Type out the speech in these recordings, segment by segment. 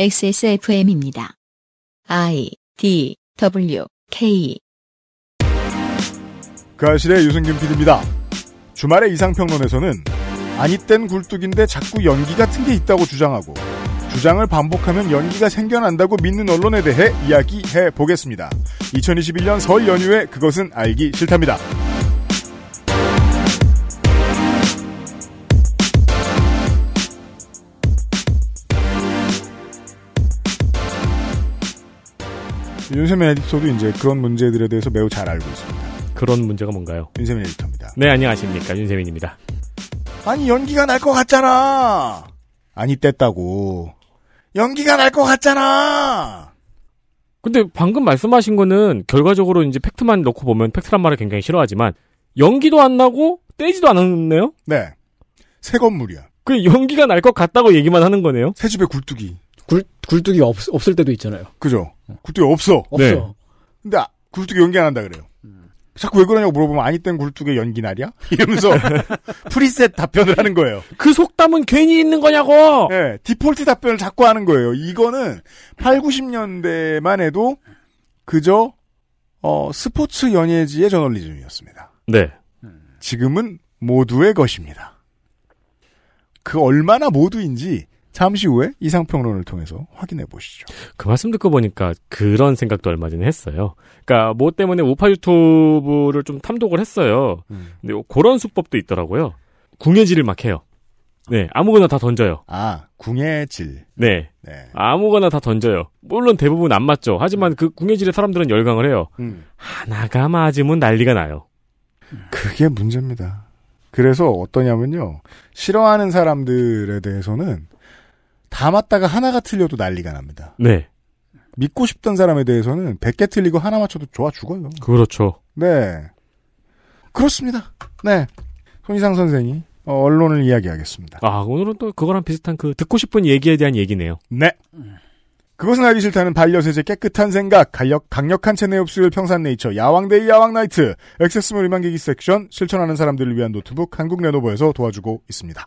XSFM입니다. I D W K 그 아실의 유승균 PD입니다. 주말의 이상평론에서는 아니 땐 굴뚝인데 자꾸 연기 같은 게 있다고 주장하고 주장을 반복하면 연기가 생겨난다고 믿는 언론에 대해 이야기해 보겠습니다. 2021년 설 연휴에 그것은 알기 싫답니다. 윤세민 에디터도 이제 그런 문제들에 대해서 매우 잘 알고 있습니다. 그런 문제가 뭔가요? 윤세민 에디터입니다. 네, 안녕하십니까. 윤세민입니다. 아니 연기가 날 것 같잖아. 아니 뗐다고. 연기가 날 것 같잖아. 근데 방금 말씀하신 거는 결과적으로 이제 팩트만 놓고 보면 팩트란 말을 굉장히 싫어하지만 연기도 안 나고 떼지도 않았네요? 네. 새 건물이야. 그 연기가 날 것 같다고 얘기만 하는 거네요? 새 집에 굴뚝이. 굴, 굴뚝이 없, 없을 때도 있잖아요. 그죠? 굴뚝이 없어. 없어. 네. 근데 아, 굴뚝이 연기 안 한다 그래요. 자꾸 왜 그러냐고 물어보면 아니 땐 굴뚝에 연기 날이야? 이러면서 프리셋 답변을 하는 거예요. 그 속담은 괜히 있는 거냐고! 네, 디폴트 답변을 자꾸 하는 거예요. 이거는 8, 90년대만 해도 그저 어, 스포츠 연예지의 저널리즘이었습니다. 네. 지금은 모두의 것입니다. 그 얼마나 모두인지 잠시 후에 이상평론을 통해서 확인해 보시죠. 그 말씀 듣고 보니까 그런 생각도 얼마 전에 했어요. 그니까 뭐 때문에 우파 유튜브를 좀 탐독을 했어요. 근데 그런 수법도 있더라고요. 궁예질을 막 해요. 네, 아무거나 다 던져요. 아, 궁의 질. 네, 네. 아무거나 다 던져요. 물론 대부분 안 맞죠. 하지만 그 궁예질의 사람들은 열광을 해요. 음. 하나가 맞으면 난리가 나요. 그게 문제입니다. 그래서 어떠냐면요. 싫어하는 사람들에 대해서는 다 맞다가 하나가 틀려도 난리가 납니다. 네, 믿고 싶던 사람에 대해서는 100개 틀리고 하나 맞춰도 좋아 죽어요. 그렇죠. 네. 그렇습니다. 네. 손이상 선생이 어, 언론을 이야기하겠습니다. 아, 오늘은 또 그거랑 비슷한 그 듣고 싶은 얘기에 대한 얘기네요. 네. 그것은 알기 싫다는 반려세제 깨끗한 생각, 강력, 강력한 체내 흡수율 평산 네이처, 야왕데이 야왕나이트, XS몰 일만기기 섹션, 실천하는 사람들을 위한 노트북 한국 레노버에서 도와주고 있습니다.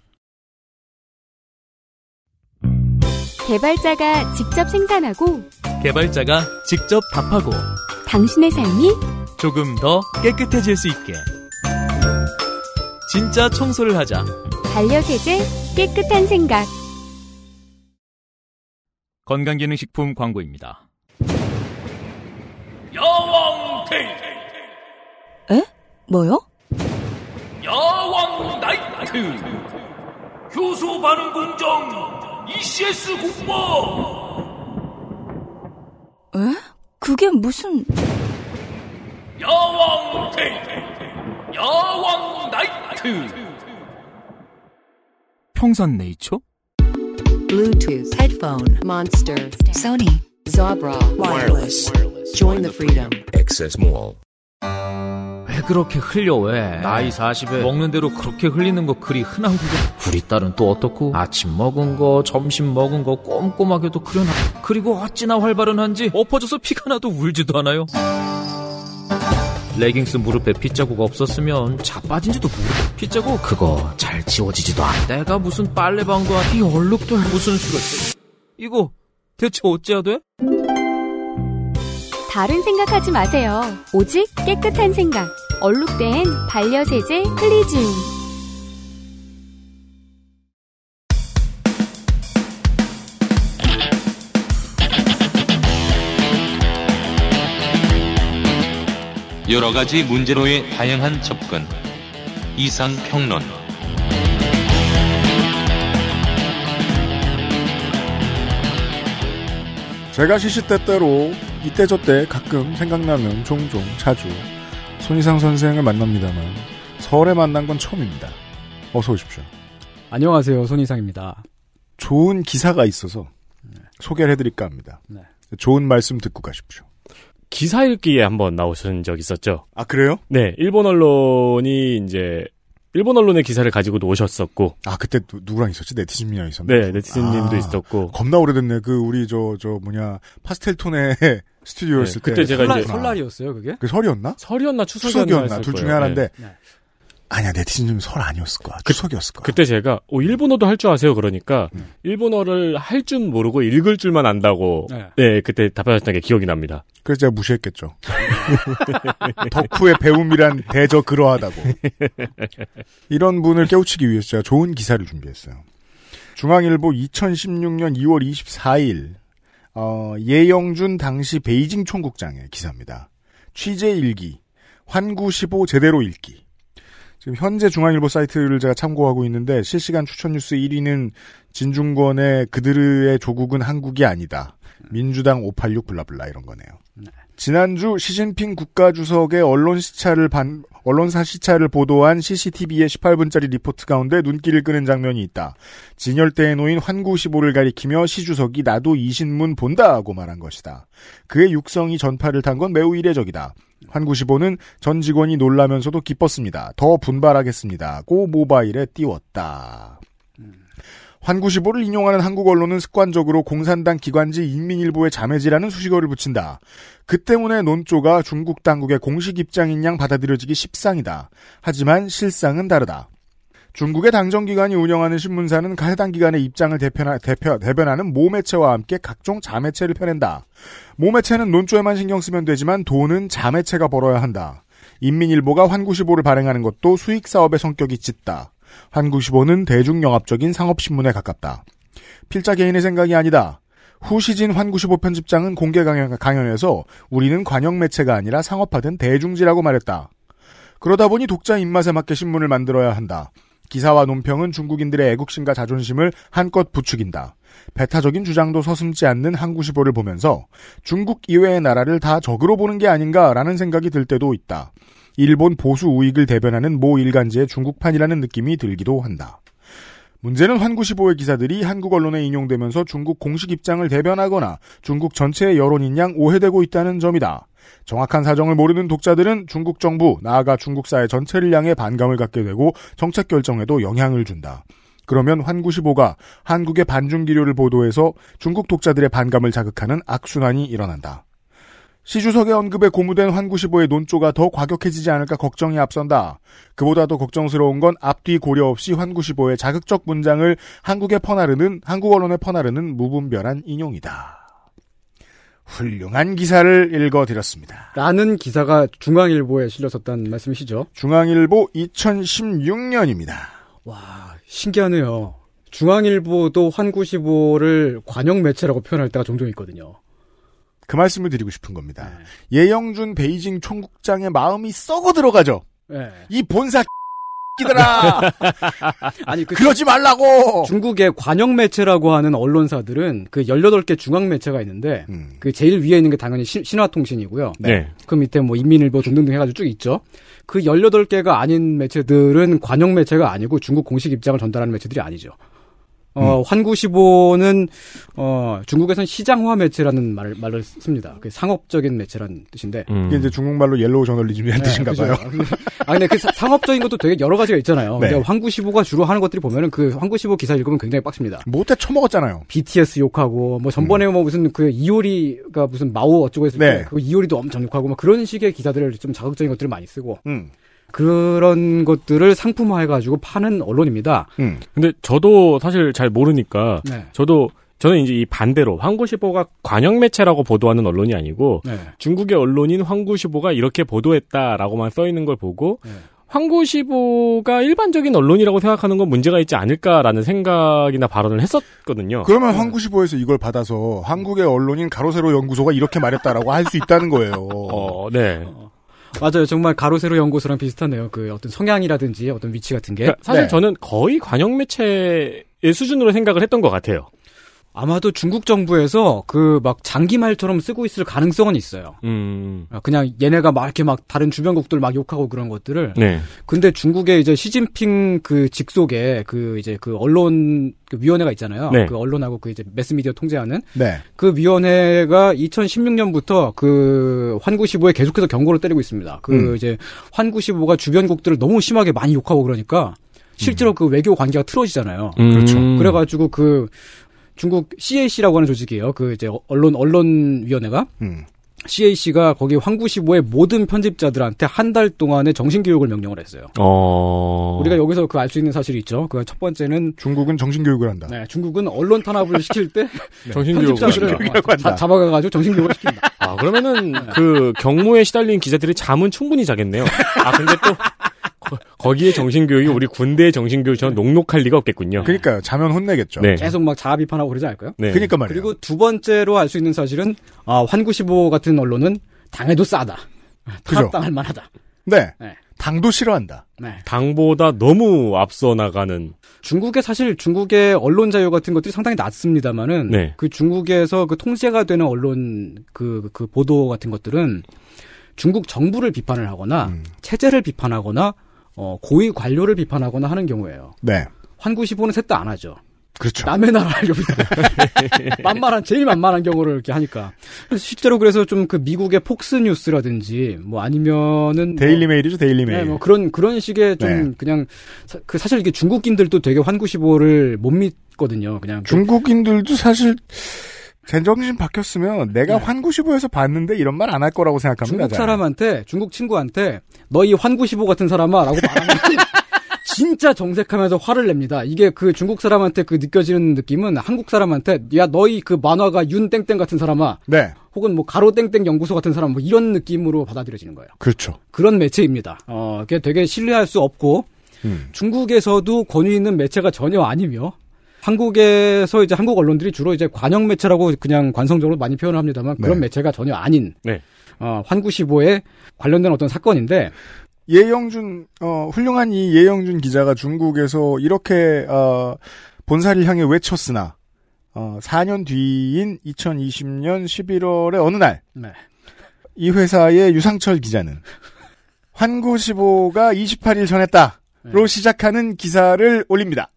개발자가 직접 생산하고 개발자가 직접 답하고 당신의 삶이 조금 더 깨끗해질 수 있게 진짜 청소를 하자 반려세제 깨끗한 생각 건강기능식품 광고입니다. 야왕 데이 에? 뭐요? 야왕 나이트 효소 반응 공정 ECS 공모 에? 그게 무슨 야왕 데이 야왕 나이트 평산네이처 Bluetooth, headphone, Monster, Sony, Zabra, wireless. Join the freedom. Access Mall. 왜 그렇게 흘려 왜? 나이 40에 먹는 대로 그렇게 흘리는 거 그리 흔한 거고 우리 딸은 또 어떻고? 아침 먹은 거 점심 먹은 거 꼼꼼하게도 그려놔. 그리고 어찌나 활발한지 엎어져서 피가 나도 울지도 않아요. 레깅스 무릎에 핏자국 없었으면 자빠진지도 모르고 핏자국? 그거 잘 지워지지도 않아. 내가 무슨 빨래방도 아니 이 얼룩들 무슨 수를 이거 대체 어찌해야 돼? 다른 생각하지 마세요. 오직 깨끗한 생각 얼룩된 반려세제 클리지움 여러 가지 문제로의 다양한 접근. 이상 평론. 제가 시시때때로 이때 저때 가끔 생각나면 종종 자주 손희상 선생을 만납니다만 서울에 만난 건 처음입니다. 어서 오십시오. 안녕하세요. 손희상입니다. 좋은 기사가 있어서 소개를 해드릴까 합니다. 네. 좋은 말씀 듣고 가십시오. 기사 읽기에 한번 나오신 적 있었죠? 아 그래요? 네, 일본 언론이 이제 일본 언론의 기사를 가지고도 오셨었고. 아 그때 누, 누구랑 있었지? 네티즌이랑 있었나? 네, 네티즌님도 아, 있었고. 겁나 오래됐네. 그 우리 저 저 뭐냐 파스텔 톤의 스튜디오였을 네, 때. 그때 제가 설날, 이제 설날이었어요, 그게? 그 설이었나? 설이었나 추석이었나, 추석이었나 둘 중에 하나인데 네. 아니야 네티즌 설 아니었을 거야. 추석이었을 거야. 그때 제가 오 일본어도 할 줄 아세요 그러니까 일본어를 할 줄 모르고 읽을 줄만 안다고 네. 네, 그때 답하셨던 게 기억이 납니다. 그래서 제가 무시했겠죠. 덕후의 배움이란 대저 그러하다고. 이런 분을 깨우치기 위해서 제가 좋은 기사를 준비했어요. 중앙일보 2016년 2월 24일 어, 예영준 당시 베이징 총국장의 기사입니다. 취재 일기 환구시보 제대로 읽기. 지금 현재 중앙일보 사이트를 제가 참고하고 있는데 실시간 추천 뉴스 1위는 진중권의 그들의 조국은 한국이 아니다. 민주당 586 blah blah 이런 거네요. 지난주 시진핑 국가주석의 언론 시찰을 반, 언론사 시찰을 보도한 CCTV의 18분짜리 리포트 가운데 눈길을 끄는 장면이 있다. 진열대에 놓인 환구15를 가리키며 시 주석이 나도 이 신문 본다고 말한 것이다. 그의 육성이 전파를 탄 건 매우 이례적이다. 환구15는 전 직원이 놀라면서도 기뻤습니다. 더 분발하겠습니다. 고 모바일에 띄웠다. 환구15를 인용하는 한국 언론은 습관적으로 공산당 기관지 인민일보의 자매지라는 수식어를 붙인다. 그 때문에 논조가 중국 당국의 공식 입장인 양 받아들여지기 십상이다. 하지만 실상은 다르다. 중국의 당정기관이 운영하는 신문사는 해당 기관의 입장을 대표나, 대표, 대변하는 모매체와 함께 각종 자매체를 펴낸다. 모매체는 논조에만 신경 쓰면 되지만 돈은 자매체가 벌어야 한다. 인민일보가 환구15를 발행하는 것도 수익사업의 성격이 짙다. 환구15는 대중영합적인 상업신문에 가깝다. 필자 개인의 생각이 아니다. 후시진 환구15 편집장은 공개 강연, 강연 에서 우리는 관영 매체가 아니라 상업화된 대중지라고 말했다. 그러다 보니 독자 입맛에 맞게 신문을 만들어야 한다. 기사와 논평은 중국인들의 애국심과 자존심을 한껏 부추긴다. 배타적인 주장도 서슴지 않는 한구15를 보면서 중국 이외의 나라를 다 적으로 보는 게 아닌가라는 생각이 들 때도 있다. 일본 보수 우익을 대변하는 모 일간지의 중국판이라는 느낌이 들기도 한다. 문제는 환구15의 기사들이 한국 언론에 인용되면서 중국 공식 입장을 대변하거나 중국 전체의 여론인 양 오해되고 있다는 점이다. 정확한 사정을 모르는 독자들은 중국 정부, 나아가 중국 사회 전체를 향해 반감을 갖게 되고 정책 결정에도 영향을 준다. 그러면 환구15가 한국의 반중 기류를 보도해서 중국 독자들의 반감을 자극하는 악순환이 일어난다. 시주석의 언급에 고무된 환구15의 논조가 더 과격해지지 않을까 걱정이 앞선다. 그보다 더 걱정스러운 건 앞뒤 고려 없이 환구15의 자극적 문장을 한국에 퍼나르는 한국 언론에 퍼나르는 무분별한 인용이다. 훌륭한 기사를 읽어드렸습니다. 라는 기사가 중앙일보에 실렸었다는 말씀이시죠? 중앙일보 2016년입니다. 와, 신기하네요. 중앙일보도 환구15를 관영 매체라고 표현할 때가 종종 있거든요. 그 말씀을 드리고 싶은 겁니다. 예영준 베이징 총국장의 마음이 썩어 들어가죠. 네. 이 본사 끼들아. 아니 그 그러지 말라고. 중국의 관영 매체라고 하는 언론사들은 그 18개 중앙 매체가 있는데 그 제일 위에 있는 게 당연히 신, 신화통신이고요. 네. 그 밑에 뭐 인민일보 등등등 해 가지고 쭉 있죠. 그 18개가 아닌 매체들은 관영 매체가 아니고 중국 공식 입장을 전달하는 매체들이 아니죠. 어, 환구시보는, 어, 중국에선 시장화 매체라는 말, 말을 씁니다. 그 상업적인 매체라는 뜻인데. 이게 이제 중국말로 옐로우 저널리즘이라는 네, 뜻인가 그죠. 봐요. 아, 근데 그 사- 상업적인 것도 되게 여러 가지가 있잖아요. 네. 근데 환구시보가 주로 하는 것들이 보면은 그 환구시보 기사 읽으면 굉장히 빡칩니다. 못해 처먹었잖아요. BTS 욕하고, 뭐 전번에 뭐 무슨 그 이효리가 무슨 마오 어쩌고 했을 음. 네. 때, 그 이효리도 엄청 욕하고, 뭐 그런 식의 기사들을 좀 자극적인 것들을 많이 쓰고, 음. 그런 것들을 상품화해가지고 파는 언론입니다. 음. 근데 저도 사실 잘 모르니까 네. 저도 저는 이제 이 반대로 황구시보가 관영 매체라고 보도하는 언론이 아니고 네. 중국의 언론인 황구시보가 이렇게 보도했다라고만 써 있는 걸 보고 네. 황구시보가 일반적인 언론이라고 생각하는 건 문제가 있지 않을까라는 생각이나 발언을 했었거든요. 그러면 황구시보에서 이걸 받아서 한국의 언론인 가로세로 연구소가 이렇게 말했다라고 할 수 있다는 거예요. 어, 네. 맞아요. 정말 가로세로 연구소랑 비슷하네요. 그 어떤 성향이라든지 어떤 위치 같은 게. 그러니까 사실 네. 저는 거의 관영 매체의 수준으로 생각을 했던 것 같아요. 아마도 중국 정부에서 그 막 장기 말처럼 쓰고 있을 가능성은 있어요. 음. 아, 그냥 얘네가 막 이렇게 막 다른 주변국들 막 욕하고 그런 것들을. 네. 근데 중국의 이제 시진핑 그 직속에 그 이제 그 언론 그 위원회가 있잖아요. 네. 그 언론하고 그 이제 매스미디어 통제하는 네. 그 위원회가 2016년부터 그 환구시보에 계속해서 경고를 때리고 있습니다. 그 음. 이제 환구시보가 주변국들을 너무 심하게 많이 욕하고 그러니까 실제로 그 외교 관계가 틀어지잖아요. 음. 그렇죠. 그래가지고 그 중국 CAC라고 하는 조직이에요. 그 이제 언론 언론 위원회가 음. CAC가 거기 황구시보의 모든 편집자들한테 한 달 동안의 정신교육을 명령을 했어요. 어. 우리가 여기서 그 알 수 있는 사실이 있죠. 그 첫 번째는 중국은 정신교육을 한다. 네, 중국은 언론 탄압을 시킬 때 정신교육을 정신교육이라고 한다. 자- 잡아가가지고 정신교육을 시킨다. 아, 그러면은 그 경무에 시달린 기자들이 잠은 충분히 자겠네요. 아, 근데 또 거- 거기에 정신교육이 우리 군대의 정신교육처럼 녹록할 리가 없겠군요. 그러니까요. 자면 혼내겠죠. 네. 계속 막 자아 비판하고 그러지 않을까요? 네. 그러니까 말이에요. 그리고 두 번째로 알 수 있는 사실은 아, 환구시보 같은 언론은 당해도 싸다. 그죠. 탄압당할 만하다. 네. 네. 당도 싫어한다. 네. 당보다 너무 앞서 나가는 중국의 사실 중국의 언론 자유 같은 것들이 상당히 낮습니다만은 네. 그 중국에서 그 통제가 되는 언론 그, 그 보도 같은 것들은 중국 정부를 비판을 하거나 음. 체제를 비판하거나 어, 고위 관료를 비판하거나 하는 경우예요. 네. 환구시보는 셋 다 안 하죠. 그렇죠. 남의 나라를 만만한 제일 만만한 경우를 이렇게 하니까 실제로 그래서 좀 그 미국의 폭스 뉴스라든지 뭐 아니면은 데일리 뭐, 메일이죠, 데일리 메일. 네, 뭐 그런 그런 식의 좀 네. 그냥 사, 그 사실 이게 중국인들도 되게 환구시보를 못 믿거든요. 그냥 그- 중국인들도 사실 제 정신 바뀌었으면 내가 환구시보에서 봤는데 이런 말 안 할 거라고 생각합니다. 중국 잘. 사람한테 중국 친구한테 너 이 환구시보 같은 사람아라고 말하면 진짜 정색하면서 화를 냅니다. 이게 그 중국 사람한테 그 느껴지는 느낌은 한국 사람한테 야 너희 그 만화가 윤 땡땡 같은 사람아 네. 혹은 뭐 가로 땡땡 연구소 같은 사람 뭐 이런 느낌으로 받아들여지는 거예요. 그렇죠. 그런 매체입니다. 어, 그게 되게 신뢰할 수 없고 음. 중국에서도 권위 있는 매체가 전혀 아니며 한국에서 이제 한국 언론들이 주로 이제 관영 매체라고 그냥 관성적으로 많이 표현을 합니다만 그런 네. 매체가 전혀 아닌 네. 어, 환구시보에 관련된 어떤 사건인데 예영준 어, 훌륭한 이 예영준 기자가 중국에서 이렇게 어, 본사를 향해 외쳤으나 어, 4년 뒤인 2020년 11월의 어느 날이 네. 회사의 유상철 기자는 환구시보가 28일 전했다로 시작하는 기사를 올립니다.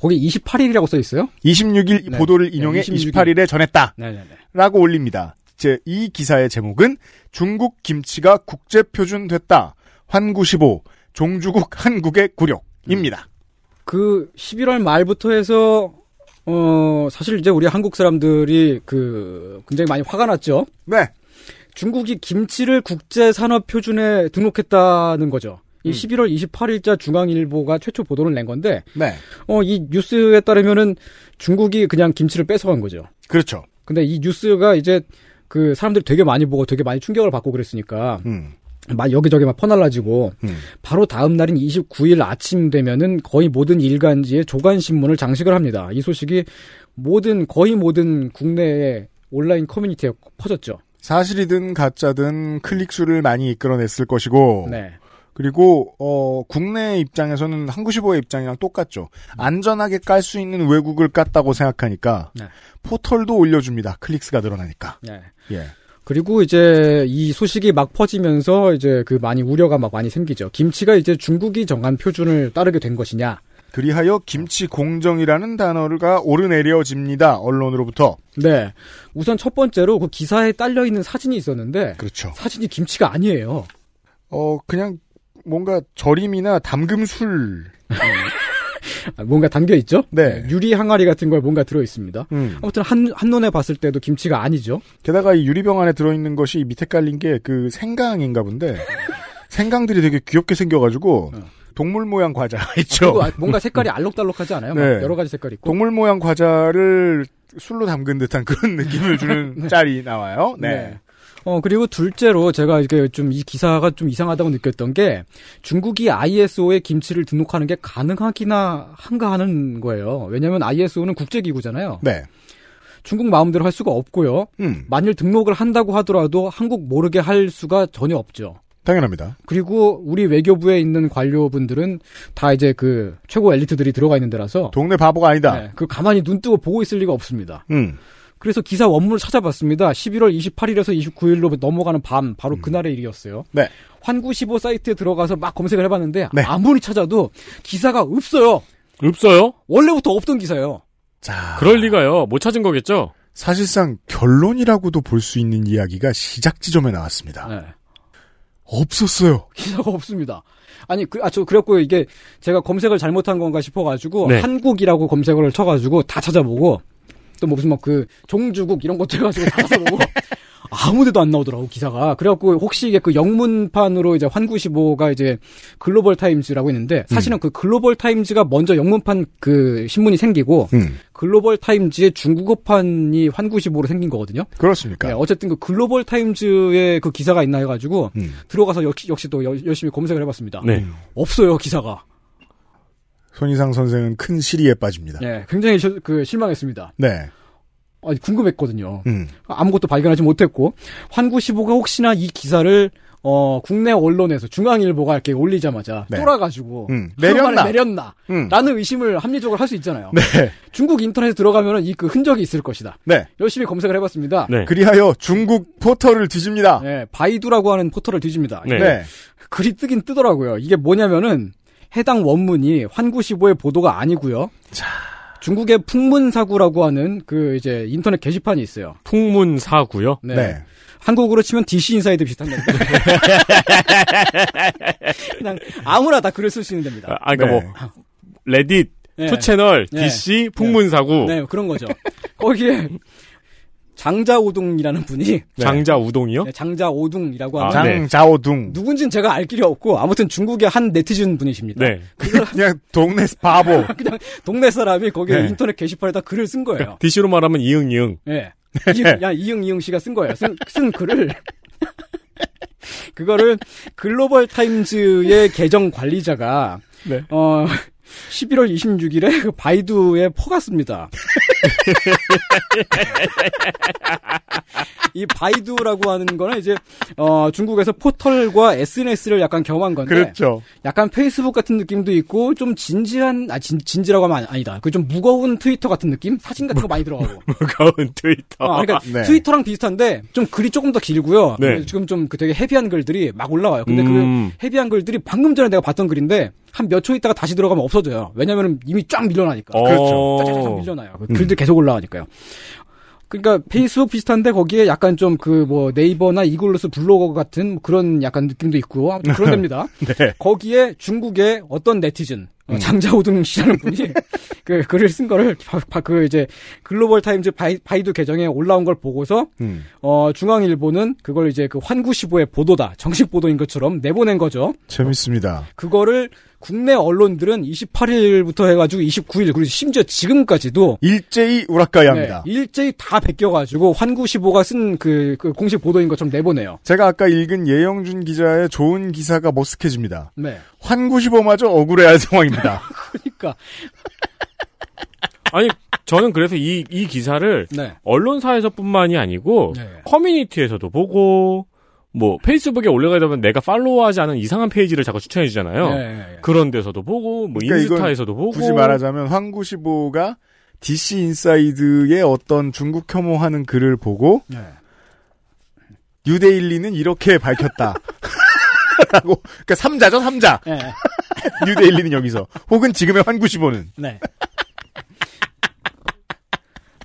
거기 28일이라고 써 있어요? 26일 네. 보도를 네, 인용해 26일. 28일에 전했다. 네네네. 라고 올립니다. 제, 이 기사의 제목은 중국 김치가 국제 표준됐다. 환구시보 종주국 한국의 굴욕입니다. 그 11월 말부터 해서 어 사실 이제 우리 한국 사람들이 그 굉장히 많이 화가 났죠. 네. 중국이 김치를 국제 산업 표준에 등록했다는 거죠. 이 11월 28일자 중앙일보가 최초 보도를 낸 건데 네. 어 이 뉴스에 따르면은 중국이 그냥 김치를 뺏어간 거죠. 그렇죠. 근데 이 뉴스가 이제 그 사람들이 되게 많이 보고 되게 많이 충격을 받고 그랬으니까 음. 막 여기저기 막 퍼날라지고 음. 바로 다음 날인 29일 아침 되면은 거의 모든 일간지에 조간 신문을 장식을 합니다. 이 소식이 모든 거의 모든 국내의 온라인 커뮤니티에 퍼졌죠. 사실이든 가짜든 클릭 수를 많이 이끌어냈을 것이고 네. 그리고 어 국내 입장에서는 한구시보의 입장이랑 똑같죠. 안전하게 깔 수 있는 외국을 깠다고 생각하니까 네. 포털도 올려줍니다. 클릭수가 늘어나니까. 네. 예. 그리고 이제 이 소식이 막 퍼지면서 이제 그 많이 우려가 막 많이 생기죠. 김치가 이제 중국이 정한 표준을 따르게 된 것이냐. 그리하여 김치 공정이라는 단어가 오르내려집니다. 언론으로부터. 네. 우선 첫 번째로 그 기사에 딸려 있는 사진이 있었는데 그렇죠. 사진이 김치가 아니에요. 어 그냥 뭔가 절임이나 담금술. 아, 뭔가 담겨 있죠? 네. 유리 항아리 같은 걸 뭔가 들어 있습니다. 음. 아무튼 한 한눈에 봤을 때도 김치가 아니죠. 게다가 이 유리병 안에 들어 있는 것이 밑에 깔린 게 그 생강인가 본데 생강들이 되게 귀엽게 생겨가지고 동물 모양 과자 있죠. 어. 아- 뭔가 색깔이 알록달록하지 않아요? 막 네. 여러 가지 색깔 있고. 동물 모양 과자를 술로 담근 듯한 그런 느낌을 주는 짤이 나와요. 네. 어, 그리고 둘째로 제가 이게 좀 이 기사가 좀 이상하다고 느꼈던 게 중국이 ISO에 김치를 등록하는 게 가능하기나 한가 하는 거예요. 왜냐하면 ISO는 국제기구잖아요. 네. 중국 마음대로 할 수가 없고요. 음, 만일 등록을 한다고 하더라도 한국 모르게 할 수가 전혀 없죠. 당연합니다. 그리고 우리 외교부에 있는 관료분들은 다 이제 그 최고 엘리트들이 들어가 있는 데라서 동네 바보가 아니다. 네, 그 가만히 눈 뜨고 보고 있을 리가 없습니다. 음. 그래서 기사 원문을 찾아봤습니다. 11월 28일에서 29일로 넘어가는 밤, 바로 그날의 일이었어요. 네. 환구15 사이트에 들어가서 막 검색을 해봤는데 네. 아무리 찾아도 기사가 없어요. 없어요? 원래부터 없던 기사예요. 자, 그럴 리가요. 못 찾은 거겠죠? 사실상 결론이라고도 볼 수 있는 이야기가 시작 지점에 나왔습니다. 네. 없었어요. 기사가 없습니다. 아니, 그, 아, 저, 그랬고, 이게, 제가 검색을 잘못한 건가 싶어가지고, 네. 한국이라고 검색어를 쳐가지고, 다 찾아보고, 또 뭐 무슨 막 그, 종주국 이런 것도 해가지고 다 찾아보고, 아무데도 안 나오더라고 기사가. 그래갖고 혹시 이게 그 영문판으로 이제 환구시보가 이제 글로벌 타임즈라고 있는데 사실은 그 글로벌 타임즈가 먼저 영문판 그 신문이 생기고 음. 글로벌 타임즈의 중국어판이 환구시보로 생긴 거거든요. 그렇습니까? 네, 어쨌든 그 글로벌 타임즈에 그 기사가 있나 해가지고 음. 들어가서 역시, 역시 또 여- 열심히 검색을 해봤습니다. 네. 없어요 기사가. 손희상 선생은 큰 시리에 빠집니다. 예, 굉장히 시- 그 실망했습니다. 네. 아니, 궁금했거든요. 음. 아무것도 발견하지 못했고 환구시보가 혹시나 이 기사를 어 국내 언론에서 중앙일보가 이렇게 올리자마자 네. 쫄아가지고 음. 내렸나? 내렸나 음. 라는 의심을 합리적으로 할 수 있잖아요. 네. 중국 인터넷에 들어가면은 이그 흔적이 있을 것이다. 네. 열심히 검색을 해봤습니다. 네. 그리하여 중국 포털을 뒤집니다. 네, 바이두라고 하는 포털을 뒤집니다. 네. 네. 글이 뜨긴 뜨더라고요. 이게 뭐냐면은 해당 원문이 환구시보의 보도가 아니고요. 중국의 풍문사구라고 하는 그 이제 인터넷 게시판이 있어요. 풍문사구요? 네. 네. 한국으로 치면 DC 인사이드 비슷한 데입니다. 그냥 아무나 다 글을 쓸 수 있는 데입니다. 아, 그러니까 네. 뭐 레딧, 네. 투 채널, 네. DC, 풍문사구, 네, 그런 거죠. 거기에 장자오둥이라는 분이 장자 우동이요? 네, 장자오둥이라고 아, 하는 네. 장자오둥. 누군지는 제가 알 길이 없고 아무튼 중국의 한 네티즌 분이십니다. 네. 그냥 동네 바보. 그냥 동네 사람이 거기에 네. 인터넷 게시판에다 글을 쓴 거예요. DC로 말하면 이응 이응. 예. 이응, 야, 이응, 이응 씨가 쓴 거예요. 쓴, 쓴 글을. 그거를 글로벌 타임즈의 계정 관리자가, 네. 어, 11월 26일에 그 바이두에 퍼갔습니다. 이 바이두라고 하는 거는 이제, 어, 중국에서 포털과 SNS를 약간 겸한 건데. 그렇죠. 약간 페이스북 같은 느낌도 있고, 좀 진지한, 아, 진, 진지라고 하면 아니- 아니 다. 그 좀 무거운 트위터 같은 느낌? 사진 같은 거 많이 들어가고. 무거운 트위터. 어, 그러니까 네. 트위터랑 비슷한데 좀 글이 조금 더 길고요. 네. 지금 좀 그 되게 heavy한 글들이 막 올라와요. 근데 음. 그 heavy한 글들이 방금 전에 내가 봤던 글인데 한 몇 초 있다가 다시 들어가면 없어져요. 왜냐면은 이미 쫙 밀려나니까. 어. 그렇죠. 쫙쫙쫙 밀려나요. 그 글들 계속 올라가니까요. 그러니까 페이스북 비슷한데 거기에 약간 좀 그 뭐 네이버나 이글루스 블로거 같은 그런 약간 느낌도 있고 그런 데입니다. 네. 거기에 중국의 어떤 네티즌 어, 음. 장자오등 씨라는 분이 그 글을 쓴 거를 바- 바- 그 이제 글로벌 타임즈 바이, 바이두 계정에 올라온 걸 보고서 음. 어 중앙일보는 그걸 이제 그 환구시보의 보도다 정식 보도인 것처럼 내보낸 거죠. 재밌습니다. 그거를 국내 언론들은 28일부터 해가지고 29일 그리고 심지어 지금까지도 일제히 우라까이 합니다. 네, 일제히 다 베껴가지고 환구시보가 쓴그 공식 보도인 것처럼 내보내요. 제가 아까 읽은 예영준 기자의 좋은 기사가 머쓱해집니다. 네. 환구시보마저 억울해할 상황입니다. 그러니까 아니, 저는 그래서 이, 이 기사를 네. 언론사에서뿐만이 아니고 네. 커뮤니티에서도 보고 뭐 페이스북에 올라가다 보면 내가 팔로우하지 않은 이상한 페이지를 자꾸 추천해 주잖아요. 네. 그런 데서도 보고 뭐 그러니까 인스타에서도 보고 굳이 말하자면 환구시보가 DC 인사이드의 어떤 중국 혐오하는 글을 보고 네. 뉴데일리는 이렇게 밝혔다. 라고 그러니까 삼자죠 삼자. 네. 뉴데일리는 여기서 혹은 지금의 환구시보는 네.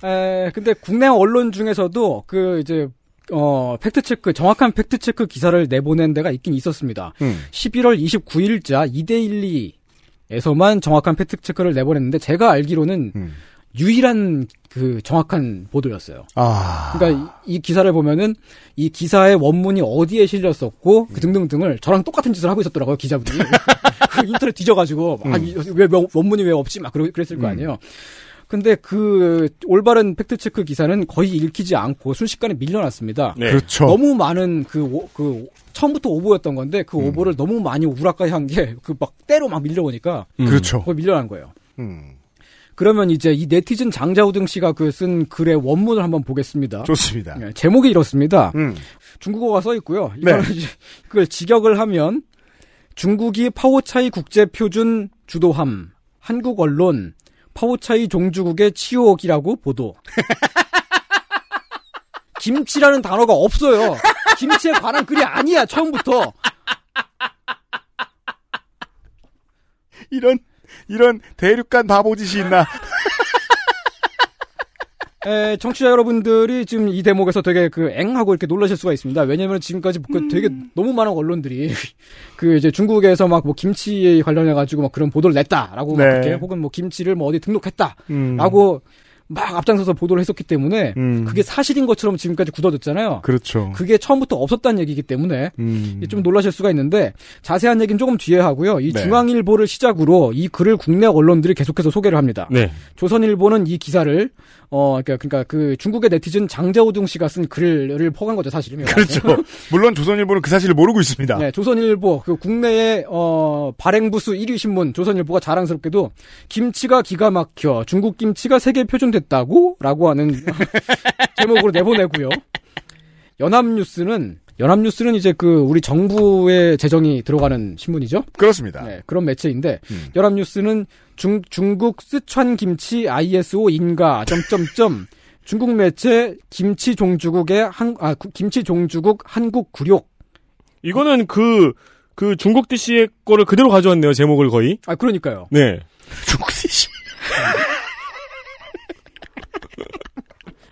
에, 근데 국내 언론 중에서도 그 이제 어 팩트 체크 정확한 팩트 체크 기사를 내보낸 데가 있긴 있었습니다. 음. 11월 29일자 이데일리에서만 정확한 팩트 체크를 내보냈는데 제가 알기로는 음. 유일한 그 정확한 보도였어요. 아 그러니까 이, 이 기사를 보면은 이 기사의 원문이 어디에 실렸었고 그 등등등을 저랑 똑같은 짓을 하고 있었더라고요 기자분이 그 인터넷 뒤져가지고 아, 이- 왜 명- 원문이 왜 없지 막 그랬을 거 아니에요. 근데 그 올바른 팩트 체크 기사는 거의 읽히지 않고 순식간에 밀려났습니다. 네. 그렇죠. 너무 많은 그, 오- 그 처음부터 오보였던 건데 그 오보를 너무 많이 우락가이 한 게 그 막 때로 막 밀려오니까 음. 그렇죠. 거의 밀려난 거예요. 음. 그러면 이제 이 네티즌 장자우등 씨가 그 쓴 글의 원문을 한번 보겠습니다. 좋습니다. 예, 제목이 이렇습니다. 음. 중국어가 써 있고요. 네. 이걸 그걸 직역을 하면 중국이 파오차이 국제 표준 주도함 한국 언론 파오차이 종주국의 치유옥이라고 보도. 김치라는 단어가 없어요. 김치에 관한 글이 아니야 처음부터. 이런 이런 대륙간 바보짓이 있나? 에, 청취자 여러분들이 지금 이 대목에서 되게 그 앵하고 이렇게 놀라실 수가 있습니다. 왜냐면 지금까지 그 되게 너무 많은 언론들이 그 이제 중국에서 막 뭐 김치에 관련해 가지고 막 그런 보도를 냈다라고 막 네. 그렇게 혹은 뭐 김치를 뭐 어디 등록했다라고 음. 막 앞장서서 보도를 했었기 때문에 음. 그게 사실인 것처럼 지금까지 굳어졌잖아요. 그렇죠. 그게 처음부터 없었다는 얘기이기 때문에 음. 좀 놀라실 수가 있는데 자세한 얘기는 조금 뒤에 하고요. 이 네. 중앙일보를 시작으로 이 글을 국내 언론들이 계속해서 소개를 합니다. 네. 조선일보는 이 기사를 어 그러니까, 그러니까 그 중국의 네티즌 장자오둥 씨가 쓴 글을 퍼간 거죠 사실은. 그렇죠. 물론 조선일보는 그 사실을 모르고 있습니다. 네, 조선일보 그 국내의 어 발행부수 1위 신문 조선일보가 자랑스럽게도 김치가 기가 막혀 중국 김치가 세계 표준 됐다고 라고 하는 제목으로 내보내고요. 연합뉴스는 연합뉴스는 이제 그 우리 정부의 재정이 들어가는 신문이죠. 그렇습니다. 네, 그런 매체인데 연합뉴스는 중 중국 쓰촨 김치 ISO 인가 점점점 중국 매체 김치 종주국의 한 아 김치 종주국 한국 굴욕 이거는 그, 그 중국 DC의 거를 그대로 가져왔네요, 제목을 거의. 아, 그러니까요. 네. 중국 DC.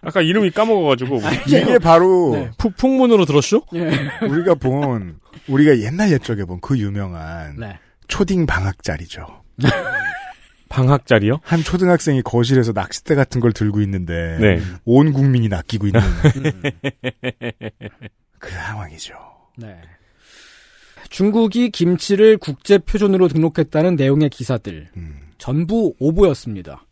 아까 이름이 까먹어가지고. 이게 바로 네. 푹, 풍문으로 들었쇼? 예. 우리가 본 우리가 옛날 옛적에 본 그 유명한 네. 초딩 방학 자리죠. 방학 자리요? 한 초등학생이 거실에서 낚싯대 같은 걸 들고 있는데 네. 온 국민이 낚이고 있는 그 상황이죠. 네. 중국이 김치를 국제 표준으로 등록했다는 내용의 기사들 전부 오보였습니다.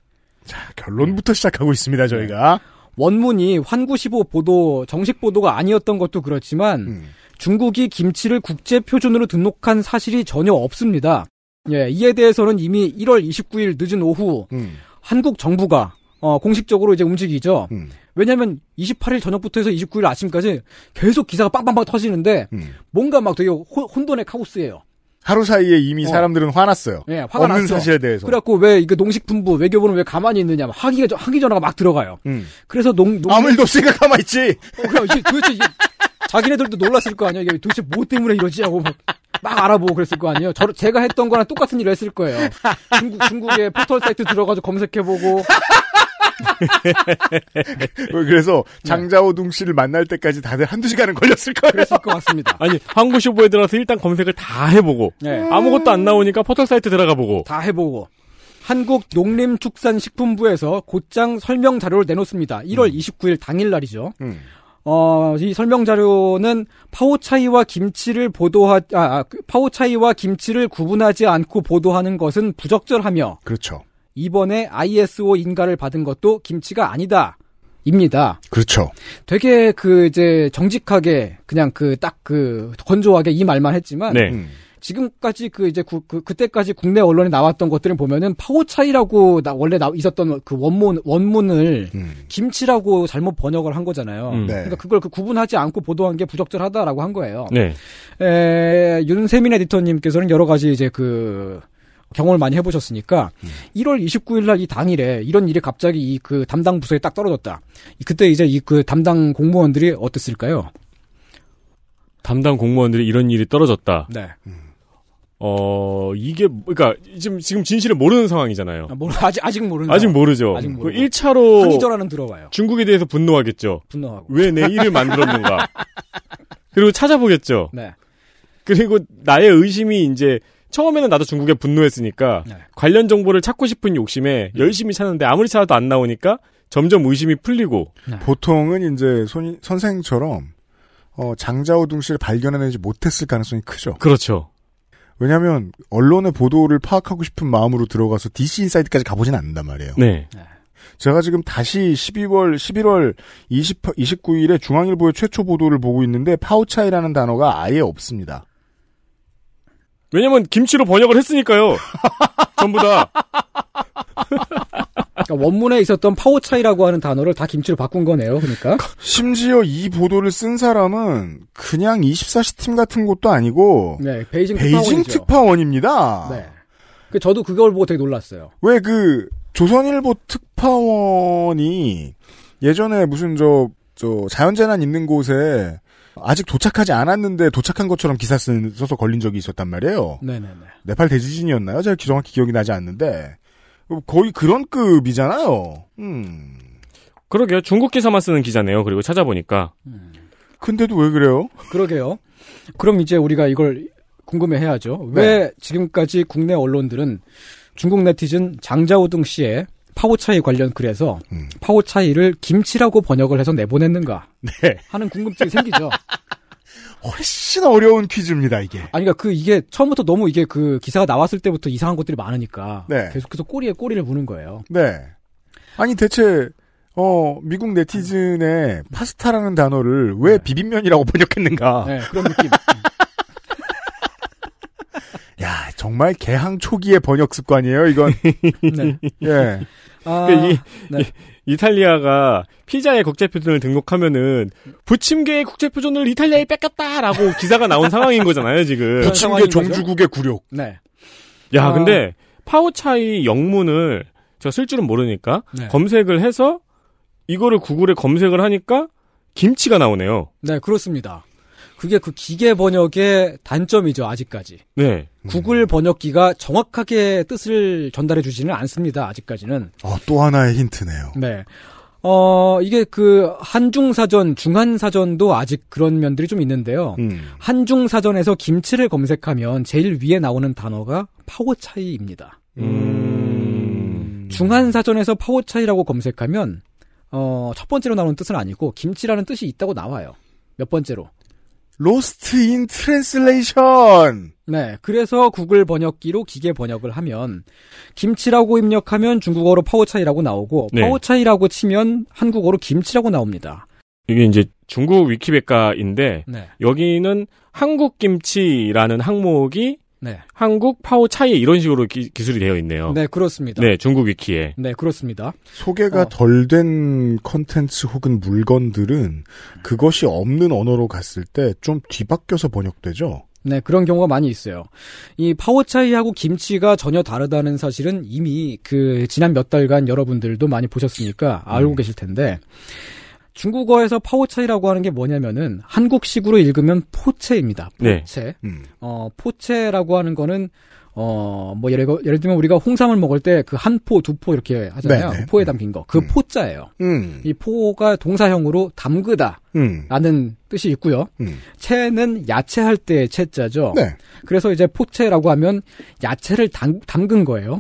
자, 결론부터 시작하고 있습니다, 저희가. 원문이 환구시보 보도 정식 보도가 아니었던 것도 그렇지만 음. 중국이 김치를 국제 표준으로 등록한 사실이 전혀 없습니다. 예, 이에 대해서는 이미 1월 29일 늦은 오후 음. 한국 정부가 어, 공식적으로 이제 움직이죠. 음. 왜냐하면 28일 저녁부터 해서 29일 아침까지 계속 기사가 빵빵빵 터지는데 음. 뭔가 막 되게 혼- 혼돈의 카오스예요. 하루 사이에 이미 어. 사람들은 화났어요. 예, 화가 없는 났어. 사실에 대해서. 그래갖고 왜 이거 농식품부 외교부는 왜 가만히 있느냐 막 항의 항의 전화가 막 들어가요. 음. 그래서 농, 농 아무 일도 없으니까 가만히 있지. 어, 그럼 이게 도대체 이게 자기네들도 놀랐을 거 아니야. 이게 도대체 뭐 때문에 이러지 하고 막, 막 알아보고 그랬을 거 아니에요. 저 제가 했던 거랑 똑같은 일을 했을 거예요. 중국 중국의 포털 사이트 들어가서 검색해보고 그래서 장자오둥 씨를 만날 때까지 다들 한두 시간은 걸렸을 거예요. 그랬을 것 같습니다. 아니, 한국쇼보에 들어가서 일단 검색을 다 해보고. 네. 아무것도 안 나오니까 포털 사이트 들어가 보고. 다 해보고 한국 농림축산식품부에서 곧장 설명 자료를 내놓습니다. 1월 29일 당일 날이죠. 음. 어, 이 설명 자료는 파오차이와 김치를 보도하, 아, 아, 그 파오차이와 김치를 구분하지 않고 보도하는 것은 부적절하며, 그렇죠. 이번에 ISO 인가를 받은 것도 김치가 아니다. 입니다. 그렇죠. 되게 그 이제 정직하게 그냥 그딱그 건조하게 이 말만 했지만 네. 음. 지금까지 그 이제 구- 그 그때까지 국내 언론에 나왔던 것들을 보면은 파오차이라고 나 원래 나 있었던 그 원문 원문을 음. 김치라고 잘못 번역을 한 거잖아요. 음. 네. 그러니까 그걸 그 구분하지 않고 보도한 게 부적절하다라고 한 거예요. 네. 에, 윤세민 에디터님께서는 여러 가지 이제 그 경험을 많이 해보셨으니까 1월 29일 날 이 당일에 이런 일이 갑자기 이 그 담당 부서에 딱 떨어졌다. 이- 그때 이제 이 그 담당 공무원들이 어땠을까요? 담당 공무원들이 이런 일이 떨어졌다. 네. 어, 이게, 그러니까 지금, 지금 진실을 모르는 상황이잖아요. 아, 모르, 아직 아직 모르는 아직 상황. 모르죠. 아직 그 모르고. 1차로 항의 전화는 들어와요. 중국에 대해서 분노하겠죠. 분노하고. 왜 내 일을 만들었는가. 그리고 찾아보겠죠. 네. 그리고 나의 의심이 이제 처음에는 나도 중국에 분노했으니까 네. 관련 정보를 찾고 싶은 욕심에 열심히 찾는데 아무리 찾아도 안 나오니까 점점 의심이 풀리고 보통은 이제 손, 선생처럼 어, 장자오둥 씨를 발견해내지 못했을 가능성이 크죠. 그렇죠. 왜냐하면 언론의 보도를 파악하고 싶은 마음으로 들어가서 DC 인사이트까지 가보진 않는단 말이에요. 네. 제가 지금 다시 12월 11월 20, 29일에 중앙일보의 최초 보도를 보고 있는데 파우차이라는 단어가 아예 없습니다. 왜냐면 김치로 번역을 했으니까요. 전부 다. 그러니까 원문에 있었던 파오차이라고 하는 단어를 다 김치로 바꾼 거네요. 그러니까. 심지어 이 보도를 쓴 사람은 그냥 24시 팀 같은 것도 아니고 네, 베이징, 베이징. 특파원입니다. 네. 그 저도 그걸 보고 되게 놀랐어요. 왜 그 조선일보 특파원이 예전에 무슨 저, 저 자연재난 있는 곳에 아직 도착하지 않았는데 도착한 것처럼 기사 쓴, 써서 걸린 적이 있었단 말이에요. 네네네. 네팔 대지진이었나요? 제가 정확히 기억이 나지 않는데 거의 그런 급이잖아요. 음. 그러게요. 중국 기사만 쓰는 기자네요. 그리고 찾아보니까. 근데도 왜 그래요? 그러게요. 그럼 이제 우리가 이걸 궁금해 해야죠. 왜 지금까지 국내 언론들은 중국 네티즌 장자오 등 씨의 파오차이 관련 글에서 음. 파오차이를 김치라고 번역을 해서 내보냈는가 네. 하는 궁금증이 생기죠. 훨씬 어려운 퀴즈입니다, 이게. 아니, 그러니까 그 이게 처음부터 너무 이게 그 기사가 나왔을 때부터 이상한 것들이 많으니까 네. 계속해서 꼬리에 꼬리를 무는 거예요. 네. 아니, 대체, 어, 미국 네티즌의 파스타라는 단어를 왜 비빔면이라고 번역했는가. 네, 그런 느낌. 야, 정말 개항 초기의 번역 습관이에요, 이건. 네. 예. 아, 그러니까 이, 네. 이, 이탈리아가 피자의 국제표준을 등록하면은 부침개의 국제표준을 이탈리아에 뺏겼다라고 기사가 나온 상황인 거잖아요, 지금. 부침개? 종주국의 굴욕. 네. 야, 아. 근데 파오차이 영문을 제가 쓸 줄은 모르니까 네. 검색을 해서 이거를 구글에 검색을 하니까 김치가 나오네요. 네, 그렇습니다. 그게 그 기계 번역의 단점이죠, 아직까지. 네. 구글 번역기가 정확하게 뜻을 전달해 주지는 않습니다, 아직까지는. 어, 또 하나의 힌트네요. 네. 어, 이게 그 한중사전, 중한사전도 아직 그런 면들이 좀 있는데요. 음. 한중사전에서 김치를 검색하면 제일 위에 나오는 단어가 파오차이입니다. 음. 중한사전에서 파오차이라고 검색하면 어, 첫 번째로 나오는 뜻은 아니고 김치라는 뜻이 있다고 나와요. 몇 번째로. Lost in Translation. 네. 그래서 구글 번역기로 기계 번역을 하면 김치라고 입력하면 중국어로 파오차이라고 나오고 네. 파오차이라고 치면 한국어로 김치라고 나옵니다. 이게 이제 중국 위키백과인데 네. 여기는 한국 김치라는 항목이 네. 한국 파오차이 이런 식으로 기술이 되어 있네요. 네, 그렇습니다. 네, 중국 위키에. 네, 그렇습니다. 소개가 어. 덜된 컨텐츠 혹은 물건들은 그것이 없는 언어로 갔을 때 좀 뒤바뀌어서 번역되죠. 네, 그런 경우가 많이 있어요. 이 파오차이하고 김치가 전혀 다르다는 사실은 이미 그 지난 몇 달간 여러분들도 많이 보셨으니까 알고 계실 텐데 중국어에서 파오차이라고 하는 게 뭐냐면은 한국식으로 읽으면 포채입니다. 네. 포채. 음. 어, 포채라고 하는 거는 어, 뭐 예를, 예를 들면 우리가 홍삼을 먹을 때 그 한 포, 두 포 이렇게 하잖아요. 네네. 포에 담긴 거. 그 음. 포자예요. 음. 이 포가 동사형으로 담그다. 음. 라는 뜻이 있고요. 음. 채는 야채할 때의 채자죠. 네. 그래서 이제 포체라고 하면 야채를 담, 담근 거예요.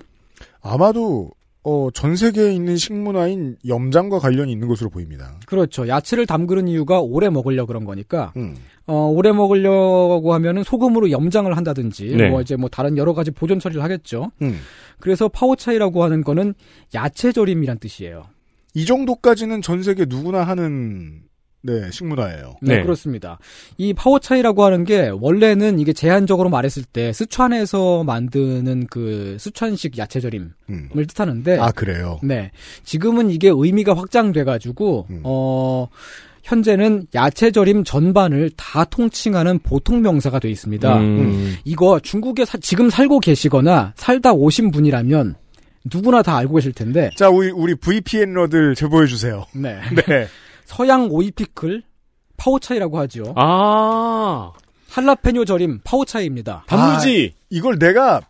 아마도 어, 전 세계에 있는 식문화인 염장과 관련이 있는 것으로 보입니다. 그렇죠. 야채를 담그는 이유가 오래 먹으려 그런 거니까 음. 어, 오래 먹으려고 하면은 소금으로 염장을 한다든지 네. 뭐 이제 뭐 다른 여러 가지 보존 처리를 하겠죠. 음. 그래서 파오차이라고 하는 거는 야채 절임이란 뜻이에요. 이 정도까지는 전 세계 누구나 하는 네, 식문화예요. 네, 네. 그렇습니다. 이 파오차이라고 하는 게 원래는 이게 제한적으로 말했을 때 스촨에서 만드는 그 스촨식 야채절임을 음. 뜻하는데 아, 그래요. 네. 지금은 이게 의미가 확장돼 가지고 음. 어 현재는 야채절임 전반을 다 통칭하는 보통 명사가 돼 있습니다. 음. 이거 중국에 사- 지금 살고 계시거나 살다 오신 분이라면 누구나 다 알고 계실 텐데 자, 우리, 우리 VPN러들 제보해주세요. 네. 네. 서양 오이 피클 파오차이라고 하죠. 아, 할라페뇨 절임 파오차이입니다. 단무지. 이걸 내가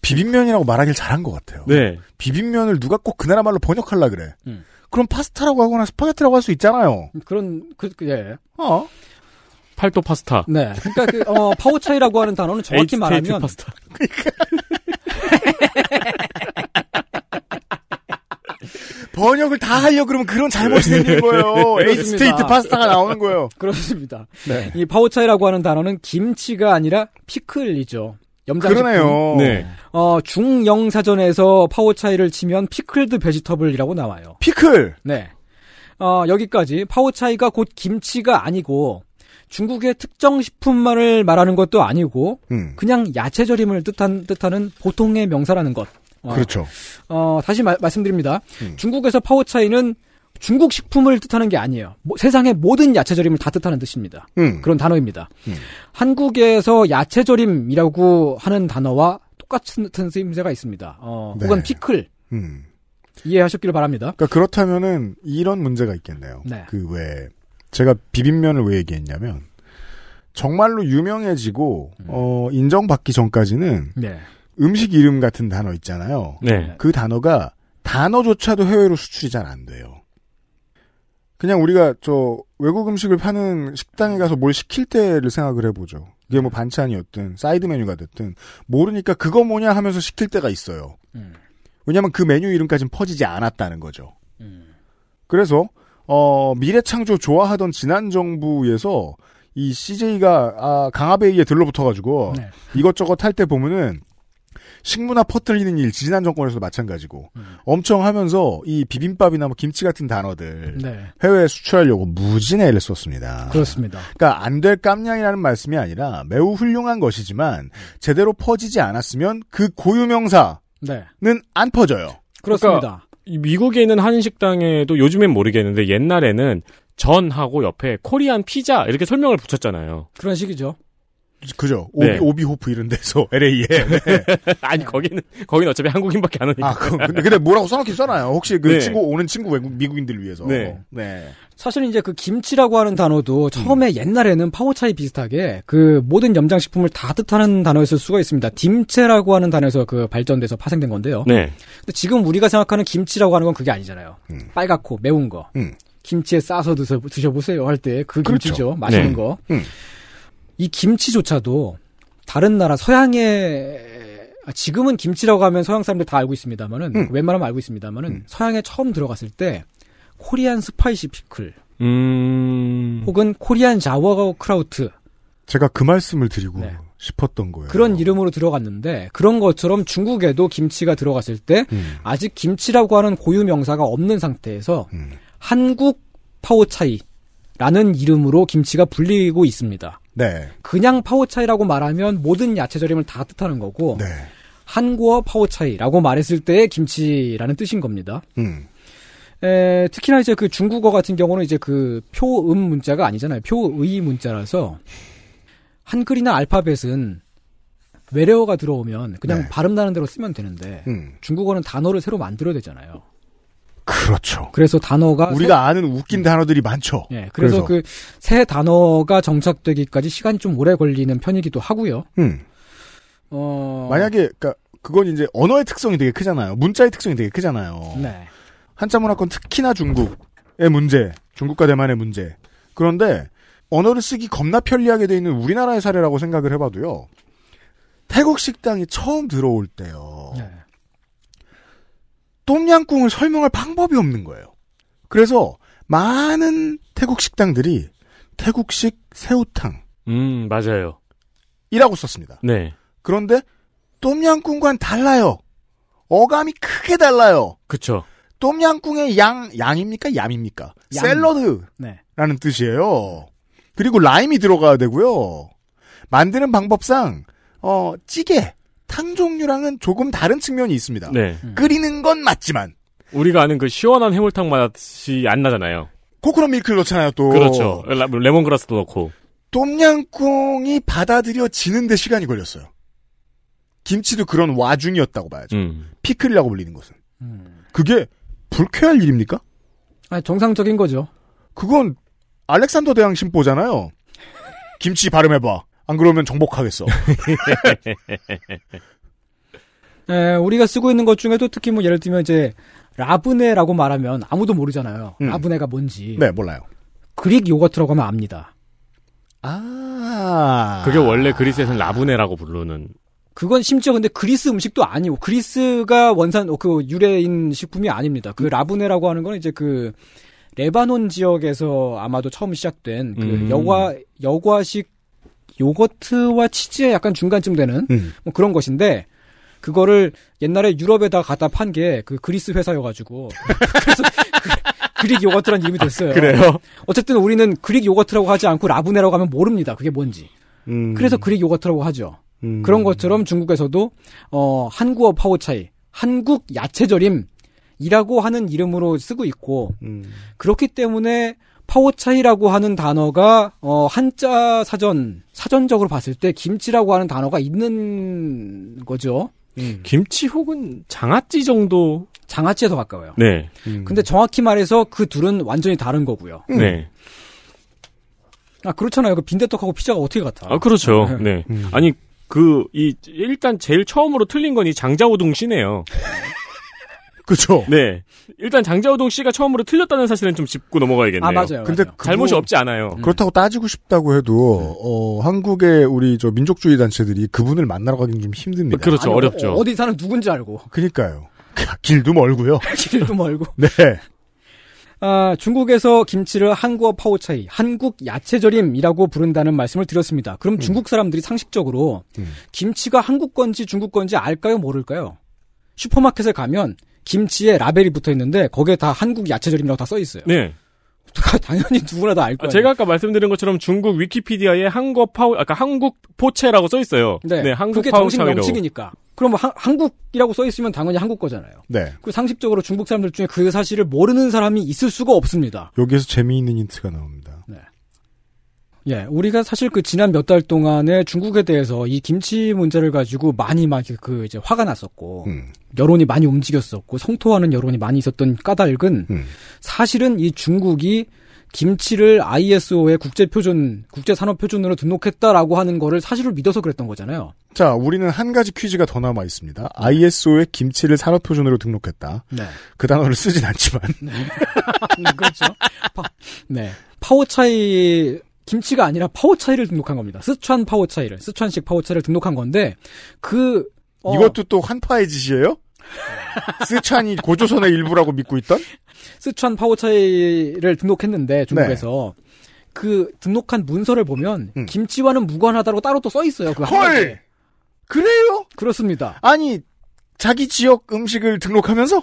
비빔면이라고 말하길 잘한 것 같아요. 네. 비빔면을 누가 꼭 그 나라 말로 번역하려 그래. 음. 그럼 파스타라고 하거나 스파게티라고 할 수 있잖아요. 그런 그 그, 예. 어? 팔도 파스타. 네. 그러니까 그 어, 파오차이라고 하는 단어는 정확히 말하면 파스타. 번역을 다 하려 그러면 그런 잘못이 생기는 거예요. eight state 파스타가 나오는 거예요. 그렇습니다. 네. 이 파오차이라고 하는 단어는 김치가 아니라 피클이죠. 염장식품. 그러네요. 네. 어, 중영 사전에서 파오차이를 치면 pickled vegetable이라고 나와요. 피클. 네. 어, 여기까지 파오차이가 곧 김치가 아니고 중국의 특정 식품만을 말하는 것도 아니고 음. 그냥 야채 절임을 뜻한 뜻하는 보통의 명사라는 것. 어, 그렇죠. 어, 다시 말, 말씀드립니다. 음. 중국에서 파오차이는 중국 식품을 뜻하는 게 아니에요. 뭐, 세상의 모든 야채 절임을 다 뜻하는 뜻입니다. 음. 그런 단어입니다. 음. 한국에서 야채 절임이라고 하는 단어와 똑같은 쓰임새가 있습니다. 어, 네. 혹은 피클 음. 이해하셨기를 바랍니다. 그러니까 그렇다면은 이런 문제가 있겠네요. 네. 그왜 제가 비빔면을 왜 얘기했냐면 정말로 유명해지고 어 인정받기 전까지는 네. 음식 이름 같은 단어 있잖아요. 네. 그 단어가 단어조차도 해외로 수출이 잘 안 돼요. 그냥 우리가 저 외국 음식을 파는 식당에 가서 뭘 시킬 때를 생각을 해보죠. 이게 뭐 반찬이었든 사이드 메뉴가 됐든 모르니까 그거 뭐냐 하면서 시킬 때가 있어요. 음. 왜냐하면 그 메뉴 이름까지는 퍼지지 않았다는 거죠. 그래서 어, 미래창조 좋아하던 지난 정부에서 이 CJ가 아, 강화베이에 들러붙어가지고 네. 이것저것 할 때 보면은 식문화 퍼뜨리는 일 지난 정권에서도 마찬가지고 엄청 하면서 이 비빔밥이나 뭐 김치 같은 단어들 네. 해외에 수출하려고 무진 애를 썼습니다. 그렇습니다. 그러니까 안 될 깜냥이라는 말씀이 아니라 매우 훌륭한 것이지만 제대로 퍼지지 않았으면 그 고유명사는 네. 안 퍼져요. 그렇습니다. 그러니까 이 미국에 있는 한식당에도 요즘엔 모르겠는데 옛날에는 전하고 옆에 코리안 피자 이렇게 설명을 붙였잖아요. 그런 식이죠. 그죠? 오비, 네. 오비호프 이런 데서 LA에. 네. 아니 거기는 거기는 어차피 한국인밖에 안 오니까. 아, 그, 근데, 근데 뭐라고 써놓긴 써놔요. 혹시 그 네. 친구, 오는 친구 외국, 미국인들 위해서. 네. 네. 사실 이제 그 김치라고 하는 단어도 처음에 옛날에는 파워차이 비슷하게 그 모든 염장식품을 다 뜻하는 단어였을 수가 있습니다. 딤체라고 하는 단어에서 그 발전돼서 파생된 건데요. 네. 근데 지금 우리가 생각하는 김치라고 하는 건 그게 아니잖아요. 빨갛고 매운 거. 음. 김치에 싸서 드셔, 드셔보세요 할 때그 그렇죠. 김치죠. 맛있는 네. 거. 음. 이 김치조차도 다른 나라 서양의 아, 지금은 김치라고 하면 서양 사람들 다 알고 있습니다만은 음. 웬만하면 알고 있습니다만은 서양에 처음 들어갔을 때 Korean spicy pickle 음. 혹은 Korean Sauerkraut 제가 그 말씀을 드리고 네. 싶었던 거예요. 그런 이름으로 들어갔는데 그런 것처럼 중국에도 김치가 들어갔을 때 음. 아직 김치라고 하는 고유 명사가 없는 상태에서 음. 한국 파오차이라는 이름으로 김치가 불리고 있습니다. 네. 그냥 파오차이라고 말하면 모든 야채 절임을 다 뜻하는 거고 네. 한국어 파오차이라고 말했을 때의 김치라는 뜻인 겁니다. 음. 에, 특히나 이제 그 중국어 같은 경우는 이제 그 표음 문자가 아니잖아요. 표의 문자라서 한글이나 알파벳은 외래어가 들어오면 그냥 네. 발음 나는 대로 쓰면 되는데 음. 중국어는 단어를 새로 만들어야 되잖아요. 그렇죠. 그래서 단어가 우리가 아는 웃긴 단어들이 많죠. 새, 예, 그래서, 그새 단어가 정착되기까지 시간이 좀 오래 걸리는 편이기도 하고요. 음. 어 만약에, 그니까, 그건 이제 언어의 특성이 되게 크잖아요. 문자의 특성이 되게 크잖아요. 네. 한자 문화권 특히나 중국의 문제, 중국과 대만의 문제. 그런데 언어를 쓰기 겁나 편리하게 돼 있는 우리나라의 사례라고 생각을 해봐도요. 태국 식당이 처음 들어올 때요. 네. 똠양꿍을 설명할 방법이 없는 거예요. 그래서 많은 태국 식당들이 태국식 새우탕이라고 음, 맞아요. 썼습니다. 네. 그런데 똠양꿍과는 달라요. 어감이 크게 달라요. 그쵸. 똠양꿍의 양 양입니까? 얌입니까? 얌. 샐러드라는 네. 뜻이에요. 그리고 라임이 들어가야 되고요. 만드는 방법상 어 찌개, 탕 종류랑은 조금 다른 측면이 있습니다. 네. 끓이는 건 맞지만 우리가 아는 그 시원한 해물탕 맛이 안 나잖아요. 코코넛 밀크를 넣잖아요. 또 그렇죠. 레- 레몬그라스도 넣고. 똠양꿍이 받아들여지는데 시간이 걸렸어요. 김치도 그런 와중이었다고 봐야죠. 음. 피클이라고 불리는 것은. 음. 그게 불쾌할 일입니까? 아니, 정상적인 거죠. 그건 알렉산더 대왕 심보잖아요. 김치 발음해봐. 안 그러면 정복하겠어. 에, 우리가 쓰고 있는 것 중에도 특히 뭐 예를 들면 이제 라브네라고 말하면 아무도 모르잖아요. 음. 라브네가 뭔지. 네, 몰라요. 그릭 요거트라고 하면 압니다. 아. 그게 원래 그리스에서는 라브네라고 부르는. 그건 심지어 근데 그리스 음식도 아니고 그리스가 원산 어, 그 유래인 식품이 아닙니다. 그 라브네라고 하는 건 이제 그 레바논 지역에서 아마도 처음 시작된 그 음. 여과 여과식 요거트와 치즈의 약간 중간쯤 되는 음. 뭐 그런 것인데 그거를 옛날에 유럽에다 갖다 판 게 그 그리스 회사여가지고 그래서 그릭 요거트라는 이름이 됐어요. 그래요? 어쨌든 우리는 그릭 요거트라고 하지 않고 라브네라고 하면 모릅니다. 그게 뭔지. 음. 그래서 그릭 요거트라고 하죠. 음. 그런 것처럼 중국에서도 어 한국어 파오차이, 한국 야채절임이라고 하는 이름으로 쓰고 있고 음. 그렇기 때문에 파워차이라고 하는 단어가 어 한자 사전 사전적으로 봤을 때 김치라고 하는 단어가 있는 거죠. 음. 김치 혹은 장아찌 정도. 장아찌에 더 가까워요. 네. 음. 근데 정확히 말해서 그 둘은 완전히 다른 거고요. 네. 아 그렇잖아요. 그 빈대떡하고 피자가 어떻게 같아? 아, 그렇죠. 네. 음. 아니, 그, 이, 일단 제일 처음으로 틀린 건 이 장자오동 씨네요. 그죠. 네. 일단 장자오동 씨가 처음으로 틀렸다는 사실은 좀 짚고 넘어가야겠네요. 아 맞아요. 근데 맞아요. 잘못이 없지 않아요. 음. 그렇다고 따지고 싶다고 해도 어, 한국의 우리 저 민족주의 단체들이 그분을 만나러 가기는 좀 힘듭니다. 그렇죠. 아니, 어렵죠. 어, 디 사는 누군지 알고. 그러니까요. 길도 멀고요. 길도 멀고. 네. 아, 중국에서 김치를 한국어 파오차이, 한국 야채절임이라고 부른다는 말씀을 드렸습니다. 그럼 중국 사람들이 상식적으로 음. 김치가 한국 건지 중국 건지 알까요, 모를까요? 슈퍼마켓에 가면 김치에 라벨이 붙어 있는데 거기에 다 한국 야채절임이라고 다 써 있어요. 네. 당연히 누구나 다알 아, 거예요. 제가 아까 말씀드린 것처럼 중국 위키피디아에 한국 파우, 아까 한국 포체라고 써 있어요. 네, 한국 그게 정식. 명칭이니까. 그럼 뭐 한, 한국이라고 써 있으면 당연히 한국 거잖아요. 네. 그 상식적으로 중국 사람들 중에 그 사실을 모르는 사람이 있을 수가 없습니다. 여기에서 재미있는 힌트가 나옵니다. 예, 우리가 사실 그 지난 몇 달 동안에 중국에 대해서 이 김치 문제를 가지고 많이 막그 이제 화가 났었고 음. 여론이 많이 움직였었고 성토하는 여론이 많이 있었던 까닭은 음. 사실은 이 중국이 김치를 ISO의 국제 표준, 국제 산업 표준으로 등록했다라고 하는 거를 사실을 믿어서 그랬던 거잖아요. 자, 우리는 한 가지 퀴즈가 더 남아 있습니다. ISO의 김치를 산업 표준으로 등록했다. 네. 그 단어를 쓰진 않지만. 네, 그렇죠. 파, 네. 파오차이, 김치가 아니라 파오차이를 등록한 겁니다. 스촨 파오차이를, 스촨식 파오차이를 등록한 건데, 그, 어, 이것도 또 한파의 짓이에요? 스촨이 고조선의 일부라고 믿고 있던? 스촨 파오차이를 등록했는데, 중국에서. 그 등록한 문서를 보면 김치와는 무관하다고 따로 또 써 있어요. 그 헐! 한마디에. 그래요? 그렇습니다. 아니, 자기 지역 음식을 등록하면서?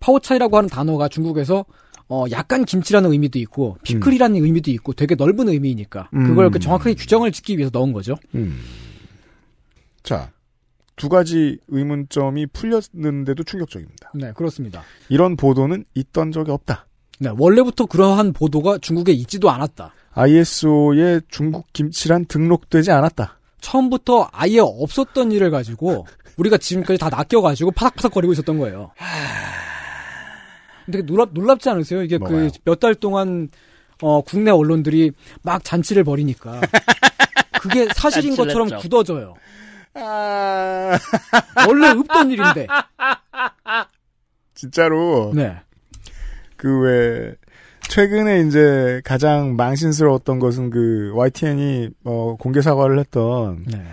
파오차이라고 하는 단어가 중국에서 어 약간 김치라는 의미도 있고 피클이라는 의미도 있고 되게 넓은 의미이니까 음. 그걸 그 정확하게 규정을 짓기 위해서 넣은 거죠. 음. 자, 두 가지 의문점이 풀렸는데도 충격적입니다. 네, 그렇습니다. 이런 보도는 있던 적이 없다. 네, 원래부터 그러한 보도가 중국에 있지도 않았다. ISO에 중국 김치란 등록되지 않았다. 처음부터 아예 없었던 일을 가지고 우리가 지금까지 다 낚여가지고 파닥파닥거리고 있었던 거예요. 근데 놀랍, 놀랍지 않으세요? 이게? 그 몇 달 동안 어, 국내 언론들이 막 잔치를 벌이니까 그게 사실인 것처럼 했죠. 굳어져요. 아... 원래 없던 일인데. 진짜로. 네. 그 왜, 최근에 이제 가장 망신스러웠던 것은 그 YTN이 어, 공개 사과를 했던 네.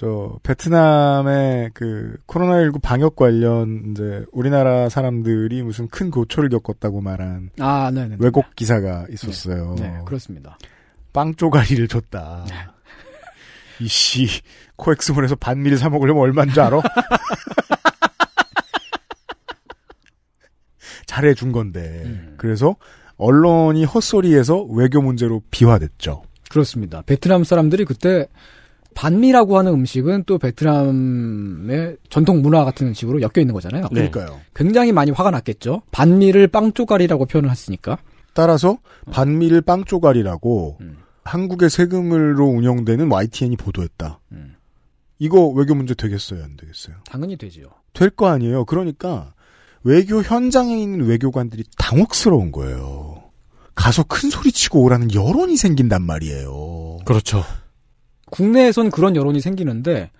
저 베트남의 그 코로나19 방역 관련 이제 우리나라 사람들이 무슨 큰 고초를 겪었다고 말한 아, 네네. 왜곡 기사가 있었어요. 네, 그렇습니다. 빵 쪼가리를 줬다. 이씨 코엑스몰에서 반미를 사 먹으려면 얼마인 줄 알아? 잘해준 건데. 음. 그래서 언론이 헛소리에서 외교 문제로 비화됐죠. 그렇습니다. 베트남 사람들이 그때 반미라고 하는 음식은 또 베트남의 전통 문화 같은 식으로 엮여 있는 거잖아요. 네. 그러니까요. 굉장히 많이 화가 났겠죠. 반미를 빵 쪼가리라고 표현을 했으니까. 따라서 반미를 빵 쪼가리라고 음. 한국의 세금으로 운영되는 YTN이 보도했다. 음. 이거 외교 문제 되겠어요, 안 되겠어요? 당연히 되지요. 될 거 아니에요. 그러니까 외교 현장에 있는 외교관들이 당혹스러운 거예요. 가서 큰 소리 치고 오라는 여론이 생긴단 말이에요. 그렇죠. 국내에선 그런 여론이 생기는데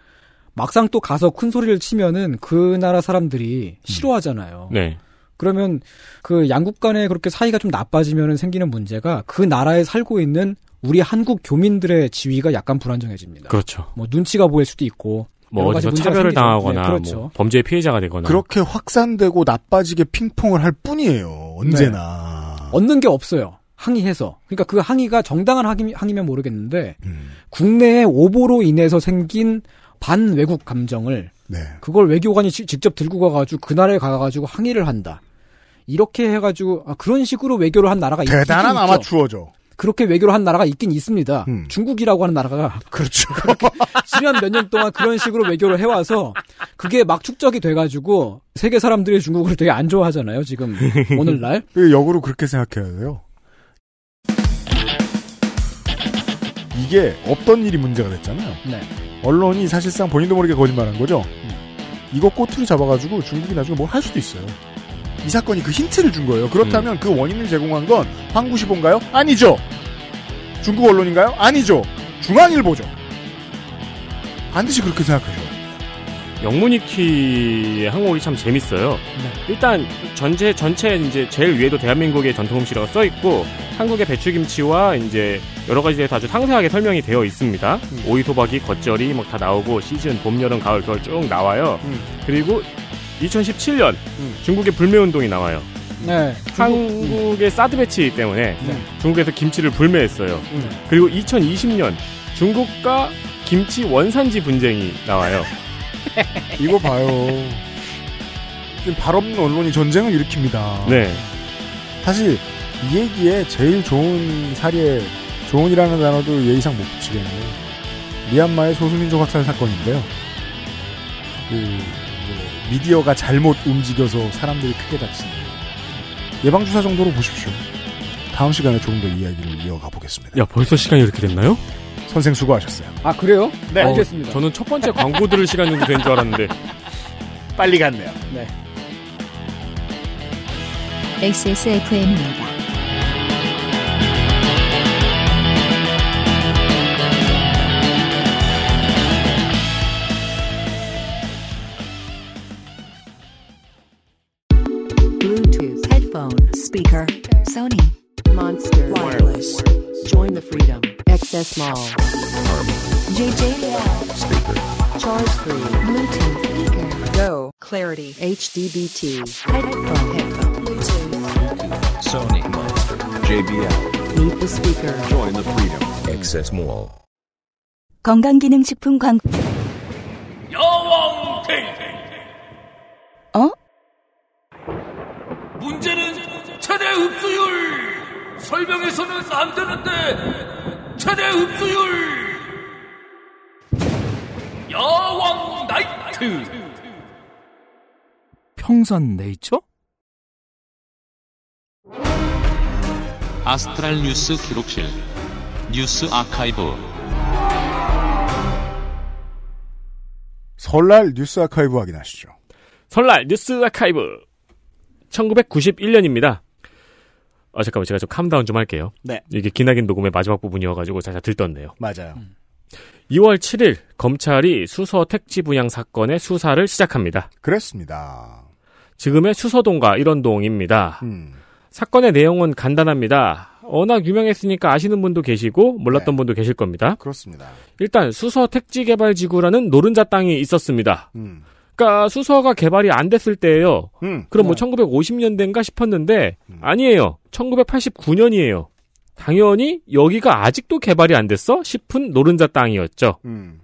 막상 또 가서 큰 소리를 치면은 그 나라 사람들이 싫어하잖아요. 네. 그러면 그 양국 간에 그렇게 사이가 좀 나빠지면 생기는 문제가 그 나라에 살고 있는 우리 한국 교민들의 지위가 약간 불안정해집니다. 그렇죠. 뭐 눈치가 보일 수도 있고 뭐 어디서 차별을 생기죠. 당하거나 네, 그렇죠. 뭐 범죄의 피해자가 되거나 그렇게 확산되고 나빠지게 핑퐁을 할 뿐이에요. 언제나. 얻는 게 없어요. 항의해서. 그러니까 그 항의가 정당한 항의, 항의 면 모르겠는데 음. 국내의 오보로 인해서 생긴 반외국 감정을 네. 그걸 외교관이 지- 직접 들고 가가지고 그 나라에 가가지고 항의를 한다. 이렇게 해가지고 아, 그런 식으로 외교를 한 나라가 있- 대단한. 아마추어죠. 그렇게 외교를 한 나라가 있긴 있습니다. 음. 중국이라고 하는 나라가 그렇죠. 지난 몇 년 동안 그런 식으로 외교를 해와서 그게 막 축적이 돼가지고 세계 사람들이 중국을 되게 안 좋아하잖아요. 지금 오늘날. 그 역으로 그렇게 생각해야 돼요. 이게 없던 일이 문제가 됐잖아요. 네. 언론이 사실상 본인도 모르게 거짓말한 거죠. 이거 꼬투리 잡아가지고 중국이 나중에 뭘 할 수도 있어요. 이 사건이 그 힌트를 준 거예요. 그렇다면 그 원인을 제공한 건 황구시보인가요? 아니죠. 중국 언론인가요? 아니죠. 중앙일보죠. 반드시 그렇게 생각하죠. 영문위키의 항목이 참 재밌어요. 일단 전체 전체 이제 제일 위에도 대한민국의 전통 음식이라고 써 있고 한국의 배추김치와 이제 여러 가지에 대해서 아주 상세하게 설명이 되어 있습니다. 오이 소박이 겉절이 막 다 나오고 시즌 봄 여름 가을 겨울 쭉 나와요. 그리고 2017년 중국의 불매 운동이 나와요. 네. 한국의 사드 배치 때문에 네. 중국에서 김치를 불매했어요. 그리고 2020년 중국과 김치 원산지 분쟁이 나와요. 이거 봐요. 지금 발 없는 언론이 전쟁을 일으킵니다. 네. 사실 이 얘기에 제일 좋은 사례, 좋은이라는 단어도 예의상 못 붙이겠네요. 미얀마의 소수민족 학살 사건인데요. 그 뭐, 미디어가 잘못 움직여서 사람들이 크게 다치는 예방주사 정도로 보십시오. 다음 시간에 조금 더 이야기를 이어가 보겠습니다. 야, 벌써 시간이 이렇게 됐나요? 선생 수고하셨어요. 아 그래요? 네. 알겠습니다. 어, 저는 첫 번째 광고 들을 시간 정도 된 줄 알았는데. 빨리 갔네요. 네. XSFM입니다. Bluetooth headphone speaker Sony Monster Wireless Join the freedom XS Mall JJL speaker Charge 3 Bluetooth speaker Go Clarity HDBT headphone headphone Bluetooth Sony Monster JBL Meet the speaker Join the freedom Access Mall 건강기능식품 광 여왕 테이테 어? 문제는 최대 흡수율 설명해서는 안 되는데 최대 흡수율 여왕 나이트 평산 네이처? 아스트랄 뉴스 기록실 뉴스 아카이브 설날 뉴스 아카이브 확인하시죠. 설날 뉴스 아카이브 1991년입니다. 아 잠깐만 제가 좀 캄다운 좀 할게요. 네. 이게 기나긴 녹음의 마지막 부분이어가지고 살짝 들떴네요. 맞아요. 2월 7일 검찰이 수서 택지 분양 사건의 수사를 시작합니다. 그랬습니다. 지금의 수서동과 일원동입니다. 음. 사건의 내용은 간단합니다. 워낙 유명했으니까 아시는 분도 계시고 몰랐던 분도 계실 겁니다. 그렇습니다. 일단 수서 택지 개발 지구라는 노른자 땅이 있었습니다. 음. 그러니까 수서가 개발이 안 됐을 때예요. 음. 그럼 뭐 1950년대인가 싶었는데 아니에요. 1989년이에요. 당연히 여기가 아직도 개발이 안 됐어 싶은 노른자 땅이었죠. 음.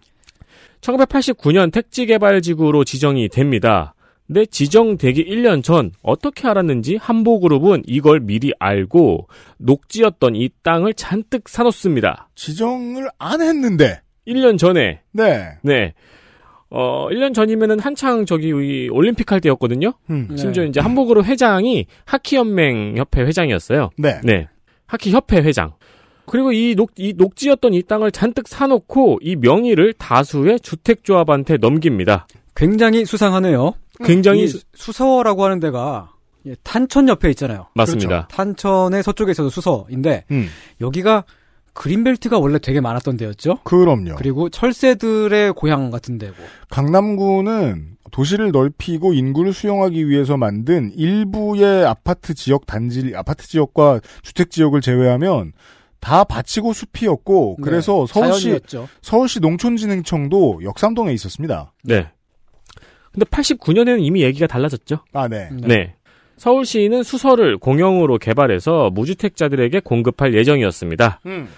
1989년 택지 개발 지구로 지정이 됩니다. 근데 지정되기 1년 전 어떻게 알았는지 한보그룹은 이걸 미리 알고 녹지였던 이 땅을 잔뜩 사놓습니다. 지정을 안 했는데 1년 전에 네. 네. 어, 1년 전이면은 한창 저기 이 올림픽 할 때였거든요. 음. 심지어 이제 한복으로 회장이 하키연맹 협회 회장이었어요. 네. 네. 하키 협회 회장. 그리고 이 녹, 이 녹지였던 이 땅을 잔뜩 사놓고 이 명의를 다수의 주택조합한테 넘깁니다. 굉장히 수상하네요. 굉장히 이 수- 수서라고 하는 데가 예, 탄천 옆에 있잖아요. 맞습니다. 그렇죠. 탄천의 서쪽에 있어도 수서인데 음. 여기가 그린벨트가 원래 되게 많았던 데였죠. 그럼요. 그리고 철새들의 고향 같은 데고. 강남구는 도시를 넓히고 인구를 수용하기 위해서 만든 일부의 아파트 지역 단지, 아파트 지역과 주택 지역을 제외하면 다 밭이고 숲이었고, 그래서 네, 서울시, 자연이었죠. 서울시 농촌진흥청도 역삼동에 있었습니다. 네. 근데 89년에는 이미 얘기가 달라졌죠. 아, 네. 네. 서울시는 수서를 공영으로 개발해서 무주택자들에게 공급할 예정이었습니다. 음.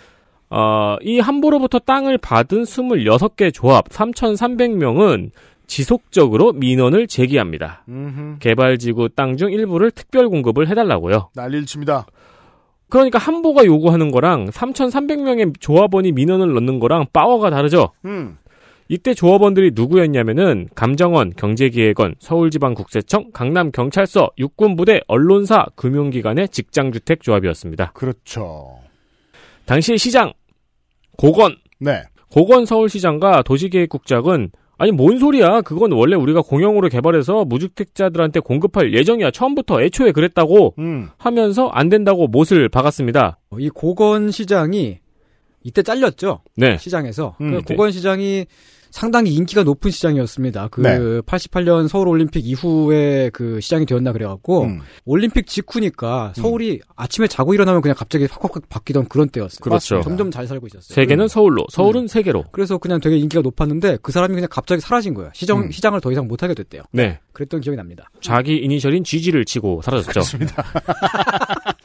어, 이 함보로부터 땅을 받은 26개 조합 3,300명은 지속적으로 민원을 제기합니다. 음흠. 개발지구 땅 중 일부를 특별 공급을 해달라고요. 난리를 칩니다. 그러니까 함보가 요구하는 거랑 3,300명의 조합원이 민원을 넣는 거랑 파워가 다르죠. 음. 이때 조합원들이 누구였냐면은 감정원, 경제기획원, 서울지방국세청, 강남경찰서, 육군부대, 언론사, 금융기관의 직장주택 조합이었습니다. 그렇죠. 당시 시장 고건 네. 고건 서울시장과 도시계획국장은 아니 뭔 소리야 그건 원래 우리가 공영으로 개발해서 무주택자들한테 공급할 예정이야 처음부터 애초에 그랬다고 음. 하면서 안 된다고 못을 박았습니다. 어, 이 고건 시장이 이때 잘렸죠. 네. 시장에서 음, 그 네. 고건 시장이 상당히 인기가 높은 시장이었습니다. 그 네. 88년 서울 올림픽 이후에 그 시장이 되었나 그래갖고 음. 올림픽 직후니까 서울이 아침에 자고 일어나면 그냥 갑자기 확확 바뀌던 그런 때였어요. 그렇죠. 점점 잘 살고 있었어요. 세계는 서울로, 서울은 세계로. 그래서 그냥 되게 인기가 높았는데 그 사람이 그냥 갑자기 사라진 거예요. 시장 음. 시장을 더 이상 못 하게 됐대요. 네. 그랬던 기억이 납니다. 자기 이니셜인 GG를 치고 사라졌죠. 그렇습니다.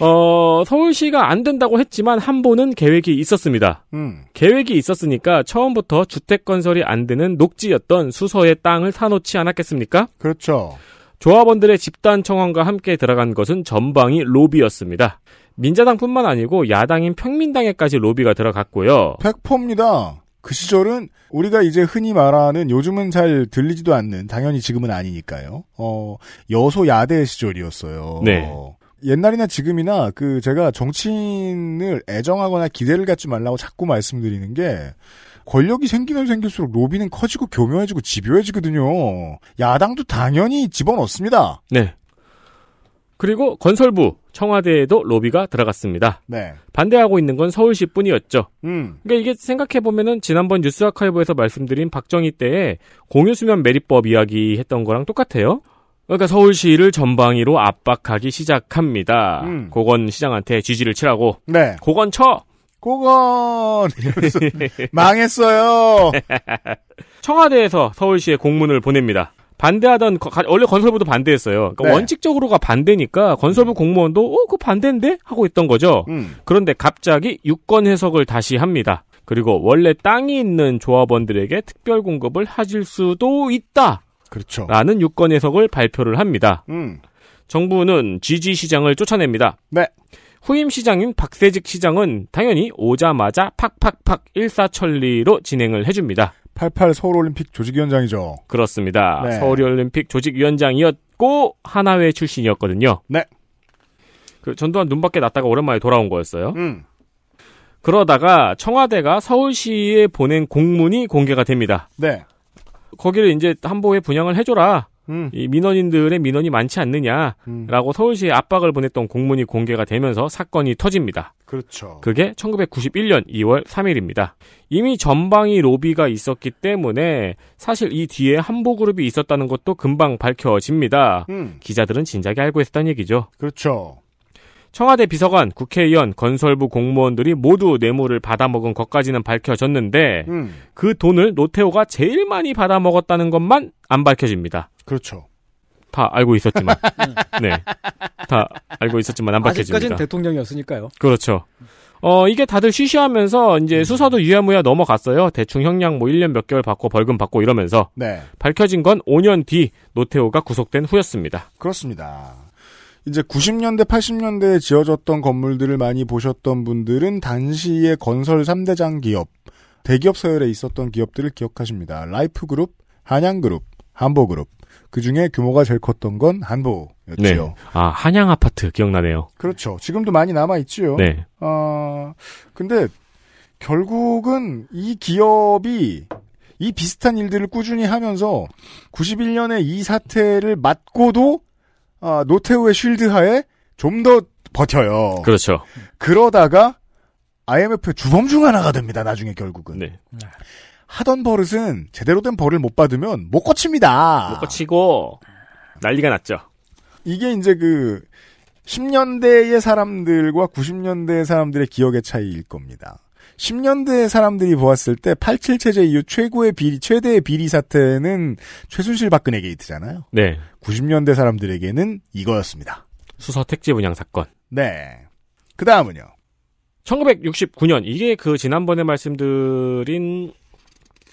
어, 서울시가 안 된다고 했지만 한보는 계획이 있었습니다. 음. 계획이 있었으니까 처음부터 주택 건설이 안 되는 녹지였던 수서의 땅을 사놓지 않았겠습니까? 그렇죠. 조합원들의 집단 청원과 함께 들어간 것은 전방위 로비였습니다. 민자당뿐만 아니고 야당인 평민당에까지 로비가 들어갔고요. 팩포입니다. 그 시절은 우리가 이제 흔히 말하는 요즘은 잘 들리지도 않는 당연히 지금은 아니니까요. 어 여소야대 시절이었어요. 네. 옛날이나 지금이나 그 제가 정치인을 애정하거나 기대를 갖지 말라고 자꾸 말씀드리는 게 권력이 생기면 생길수록 로비는 커지고 교묘해지고 집요해지거든요. 야당도 당연히 집어넣습니다. 네. 그리고 건설부, 청와대에도 로비가 들어갔습니다. 네. 반대하고 있는 건 서울시뿐이었죠. 음. 그러니까 이게 생각해 보면은 지난번 뉴스 아카이브에서 말씀드린 박정희 때의 공유수면 매립법 이야기 했던 거랑 똑같아요. 그러니까 서울시를 전방위로 압박하기 시작합니다. 음. 고건 시장한테 지지를 치라고. 네. 고건 쳐! 고건! 망했어요! 청와대에서 서울시에 공문을 보냅니다. 반대하던 원래 건설부도 반대했어요. 그러니까 네. 원칙적으로가 반대니까 건설부 공무원도 어그 반대인데 하고 있던 거죠. 음. 그런데 갑자기 유권 해석을 다시 합니다. 그리고 원래 땅이 있는 조합원들에게 특별 공급을 하실 수도 있다. 그렇죠. 라는 유권 해석을 발표를 합니다. 음. 정부는 GG 시장을 쫓아냅니다. 네. 후임 시장인 박세직 시장은 당연히 오자마자 팍팍팍 일사천리로 진행을 해줍니다. 88 서울올림픽 조직위원장이죠. 그렇습니다. 네. 서울올림픽 조직위원장이었고 하나회 출신이었거든요. 네. 그 전두환 눈밖에 났다가 오랜만에 돌아온 거였어요. 음. 그러다가 청와대가 서울시에 보낸 공문이 공개가 됩니다. 네. 거기를 이제 한보에 분양을 해줘라. 음. 이 민원인들의 민원이 많지 않느냐라고 서울시에 압박을 보냈던 공문이 공개가 되면서 사건이 터집니다. 그렇죠. 그게 1991년 2월 3일입니다. 이미 전방위 로비가 있었기 때문에 사실 이 뒤에 한보그룹이 있었다는 것도 금방 밝혀집니다. 음. 기자들은 진작에 알고 있었다는 얘기죠. 그렇죠. 청와대 비서관, 국회의원, 건설부 공무원들이 모두 뇌물을 받아먹은 것까지는 밝혀졌는데 음. 그 돈을 노태우가 제일 많이 받아먹었다는 것만 안 밝혀집니다. 그렇죠. 다 알고 있었지만, 네, 다 알고 있었지만 안 밝혀집니다. 아직까지는 대통령이었으니까요. 그렇죠. 어, 이게 다들 쉬쉬하면서 이제 수사도 유야무야 넘어갔어요. 대충 형량 뭐 1년 몇 개월 받고 벌금 받고 이러면서. 네. 밝혀진 건 5년 뒤 노태우가 구속된 후였습니다. 그렇습니다. 이제 90년대, 80년대에 지어졌던 건물들을 많이 보셨던 분들은 당시의 건설 3대장 기업, 대기업 서열에 있었던 기업들을 기억하십니다. 라이프그룹, 한양그룹, 한보그룹. 그 중에 규모가 제일 컸던 건 한보였지요. 네. 아, 한양 아파트 기억나네요. 그렇죠. 지금도 많이 남아있지요. 네. 어, 근데 결국은 이 기업이 이 비슷한 일들을 꾸준히 하면서 91년에 이 사태를 맞고도 아, 노태우의 쉴드 하에 좀 더 버텨요. 그렇죠. 그러다가 IMF의 주범 중 하나가 됩니다. 나중에 결국은. 네. 하던 버릇은 제대로 된 벌을 못 받으면 못 고칩니다. 못 거치고 난리가 났죠. 이게 이제 그 10년대의 사람들과 90년대의 사람들의 기억의 차이일 겁니다. 10년대 사람들이 보았을 때 87 체제 이후 최고의 비리, 최대의 비리 사태는 최순실 박근혜 게이트잖아요. 네. 90년대 사람들에게는 이거였습니다. 수서 택지 분양 사건. 네. 그 다음은요. 1969년 이게 그 지난번에 말씀드린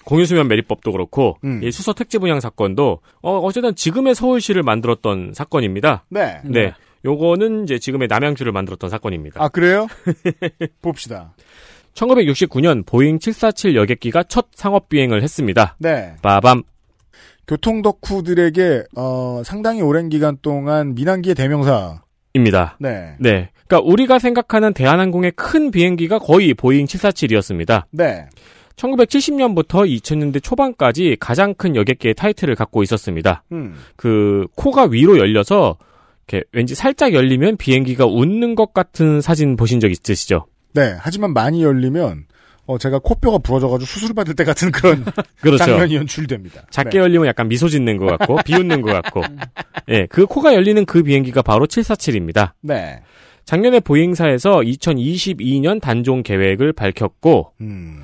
공유수면 매립법도 그렇고 음. 이 수서 택지 분양 사건도 어 어쨌든 지금의 서울시를 만들었던 사건입니다. 네. 네. 요거는 이제 지금의 남양주를 만들었던 사건입니다. 아, 그래요? 봅시다. 1969년 보잉 747 여객기가 첫 상업 비행을 했습니다. 네. 빠밤. 교통 덕후들에게, 어, 상당히 오랜 기간 동안 민항기의 대명사. 입니다. 네. 네. 그러니까 우리가 생각하는 대한항공의 큰 비행기가 거의 보잉 747이었습니다. 네. 1970년부터 2000년대 초반까지 가장 큰 여객기의 타이틀을 갖고 있었습니다. 음. 그 코가 위로 열려서 이렇게 왠지 살짝 열리면 비행기가 웃는 것 같은 사진 보신 적 있으시죠? 네. 하지만 많이 열리면, 어, 제가 코뼈가 부러져가지고 수술 받을 때 같은 그런 그렇죠. 장면이 연출됩니다. 작게 네. 열리면 약간 미소 짓는 것 같고 비웃는 것 같고. 예, 그 코가 열리는 그 비행기가 바로 747입니다. 네. 작년에 보잉사에서 2022년 단종 계획을 밝혔고 음.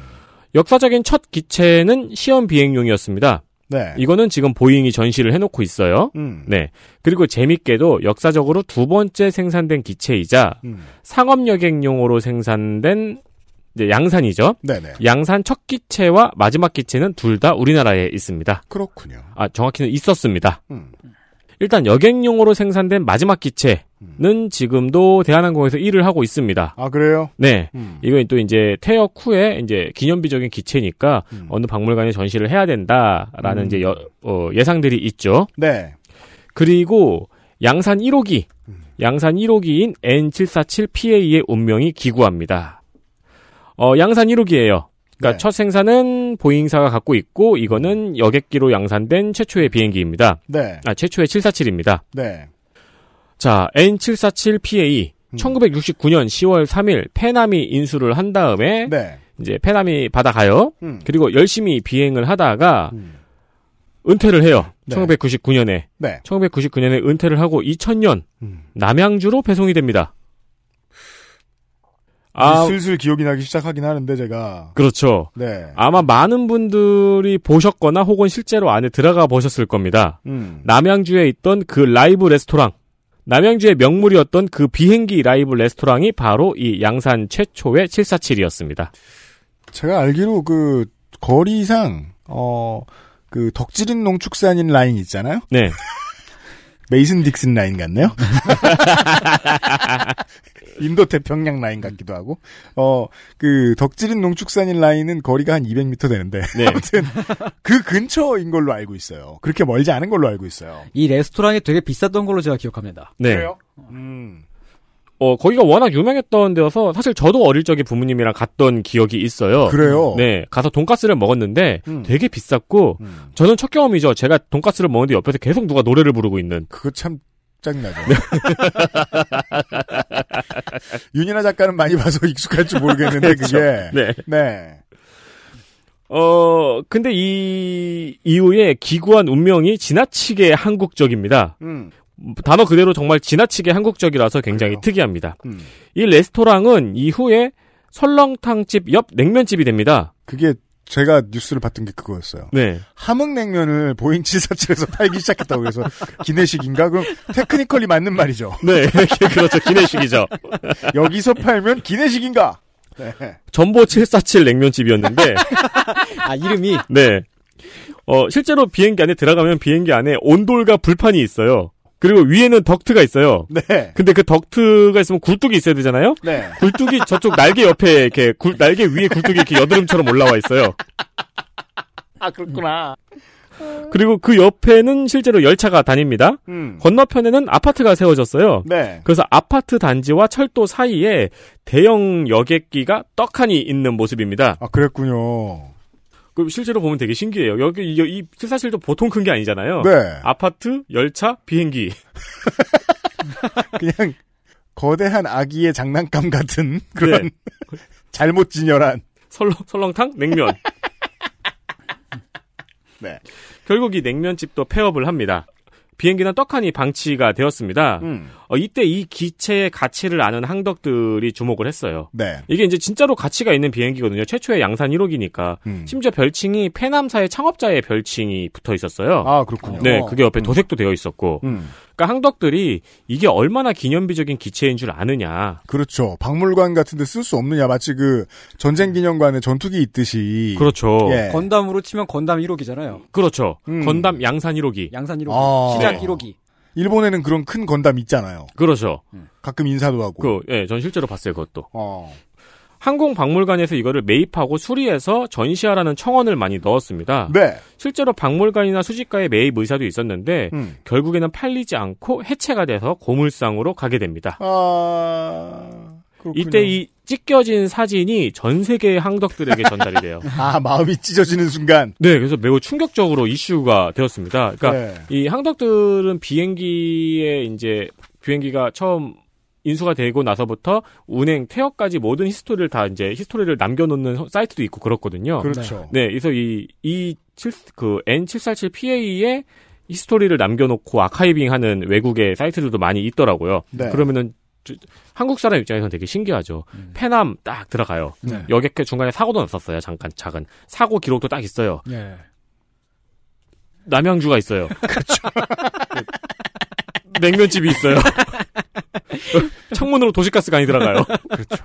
역사적인 첫 기체는 시험 비행용이었습니다. 네. 이거는 지금 보잉이 전시를 해놓고 있어요. 음. 네. 그리고 재밌게도 역사적으로 두 번째 생산된 기체이자 음. 상업 여객용으로 생산된 이제 양산이죠. 네네. 양산 첫 기체와 마지막 기체는 둘 다 우리나라에 있습니다. 그렇군요. 아, 정확히는 있었습니다. 음. 일단 여객용으로 생산된 마지막 기체 는 지금도 대한항공에서 일을 하고 있습니다. 아, 그래요? 네. 음. 이건 또 이제 퇴역 후에 이제 기념비적인 기체니까 어느 박물관에 전시를 해야 된다라는 음. 이제 여- 어, 예상들이 있죠. 네. 그리고 양산 1호기, 양산 1호기인 N747PA의 운명이 기구합니다. 어, 양산 1호기예요. 그러니까 네. 첫 생산은 보잉사가 갖고 있고 이거는 여객기로 양산된 최초의 비행기입니다. 네. 아, 최초의 747입니다. 네. 자, N747PA 1969년 10월 3일 페남이 인수를 한 다음에 네. 이제 페남이 받아가요. 음. 그리고 열심히 비행을 하다가 은퇴를 해요. 네. 1999년에. 네. 1999년에 은퇴를 하고 2000년 음. 남양주로 배송이 됩니다. 아, 아, 슬슬 기억이 나기 시작하긴 하는데 제가 그렇죠. 네. 아마 많은 분들이 보셨거나 혹은 실제로 안에 들어가 보셨을 겁니다. 음. 남양주에 있던 그 라이브 레스토랑. 남양주의 명물이었던 그 비행기 라이브 레스토랑이 바로 이 양산 최초의 747이었습니다. 제가 알기로 그 거리상 어 그 덕질인 농축산인 라인 있잖아요. 네. 메이슨 딕슨 라인 같네요. 인도 태평양 라인 같기도 하고 어 그 덕질인 농축산인 라인은 거리가 한 200m 되는데 네. 아무튼 그 근처인 걸로 알고 있어요. 그렇게 멀지 않은 걸로 알고 있어요. 이 레스토랑이 되게 비쌌던 걸로 제가 기억합니다. 네. 음. 어, 거기가 워낙 유명했던 데여서 사실 저도 어릴 적에 부모님이랑 갔던 기억이 있어요. 그래요? 네. 가서 돈가스를 먹었는데 음. 되게 비쌌고 저는 첫 경험이죠. 제가 돈가스를 먹는데 옆에서 계속 누가 노래를 부르고 있는. 그거 참 짜증나죠. 윤이나 작가는 많이 봐서 익숙할지 모르겠는데 그렇죠. 그게 네. 네. 어, 근데 이 이후에 기구한 운명이 지나치게 한국적입니다. 음. 단어 그대로 정말 지나치게 한국적이라서 굉장히 특이합니다. 음. 이 레스토랑은 이후에 설렁탕집 옆 냉면집이 됩니다. 그게 제가 뉴스를 봤던 게 그거였어요. 네. 함흥냉면을 보잉 747에서 팔기 시작했다고 해서 기내식인가? 그럼 technically 맞는 말이죠. 네, 그렇죠. 기내식이죠. 여기서 팔면 기내식인가? 네. 전보 747 냉면집이었는데, 아, 이름이? 네. 어, 실제로 비행기 안에 들어가면 비행기 안에 온돌과 불판이 있어요. 그리고 위에는 덕트가 있어요. 네. 근데 그 덕트가 있으면 굴뚝이 있어야 되잖아요? 네. 굴뚝이 저쪽 날개 옆에 이렇게 굴- 날개 위에 굴뚝이 이렇게 여드름처럼 올라와 있어요. 아, 그렇구나. 그리고 그 옆에는 실제로 열차가 다닙니다. 음. 건너편에는 아파트가 세워졌어요. 네. 그래서 아파트 단지와 철도 사이에 대형 여객기가 떡하니 있는 모습입니다. 아, 그랬군요. 그 실제로 보면 되게 신기해요. 여기 이, 이 사실도 보통 큰 게 아니잖아요. 네. 아파트, 열차, 비행기. 그냥 거대한 아기의 장난감 같은 그런 네. 잘못 진열한. 설렁, 설렁탕, 냉면. 네. 결국 이 냉면집도 폐업을 합니다. 비행기는 떡하니 방치가 되었습니다. 음. 어, 이때 이 기체의 가치를 아는 항덕들이 주목을 했어요. 네. 이게 이제 진짜로 가치가 있는 비행기거든요. 최초의 양산 1호기니까. 음. 심지어 별칭이 페남사의 창업자의 별칭이 붙어 있었어요. 아, 그렇군요. 네, 그게 옆에 도색도 되어 있었고. 음. 그러니까 항덕들이 이게 얼마나 기념비적인 기체인 줄 아느냐. 그렇죠. 박물관 같은 데 쓸 수 없느냐. 마치 그 전쟁 기념관에 전투기 있듯이. 그렇죠. 예. 건담으로 치면 건담 1호기잖아요. 그렇죠. 음. 건담 양산 1호기. 양산 1호기. 아. 시작 네. 1호기. 일본에는 그런 큰 건담 있잖아요. 그렇죠. 가끔 인사도 하고. 그, 예, 전 실제로 봤어요, 그것도. 어. 항공박물관에서 이거를 매입하고 수리해서 전시하라는 청원을 많이 넣었습니다. 네. 실제로 박물관이나 수집가의 매입 의사도 있었는데 음. 결국에는 팔리지 않고 해체가 돼서 고물상으로 가게 됩니다. 아. 그렇군요. 이때 이 찢겨진 사진이 전 세계의 항덕들에게 전달이 돼요. 아, 마음이 찢어지는 순간. 네, 그래서 매우 충격적으로 이슈가 되었습니다. 그러니까 네. 이 항덕들은 비행기에 이제 비행기가 처음 인수가 되고 나서부터 운행 퇴역까지 모든 history를 다 이제 history를 남겨놓는 사이트도 있고 그렇거든요. 그렇죠. 네, 그래서 이, 이, 7, 그, N747PA의 히스토리를 남겨놓고 아카이빙하는 외국의 사이트들도 많이 있더라고요. 네. 그러면은, 저- 한국 사람 입장에서는 되게 신기하죠. 페남 딱 들어가요. 네. 여객 중간에 사고도 났었어요. 잠깐, 작은. 사고 기록도 딱 있어요. 예. 남양주가 있어요. 그렇죠. 냉면집이 있어요. 창문으로 도시가스가 많이 들어가요. 그렇죠.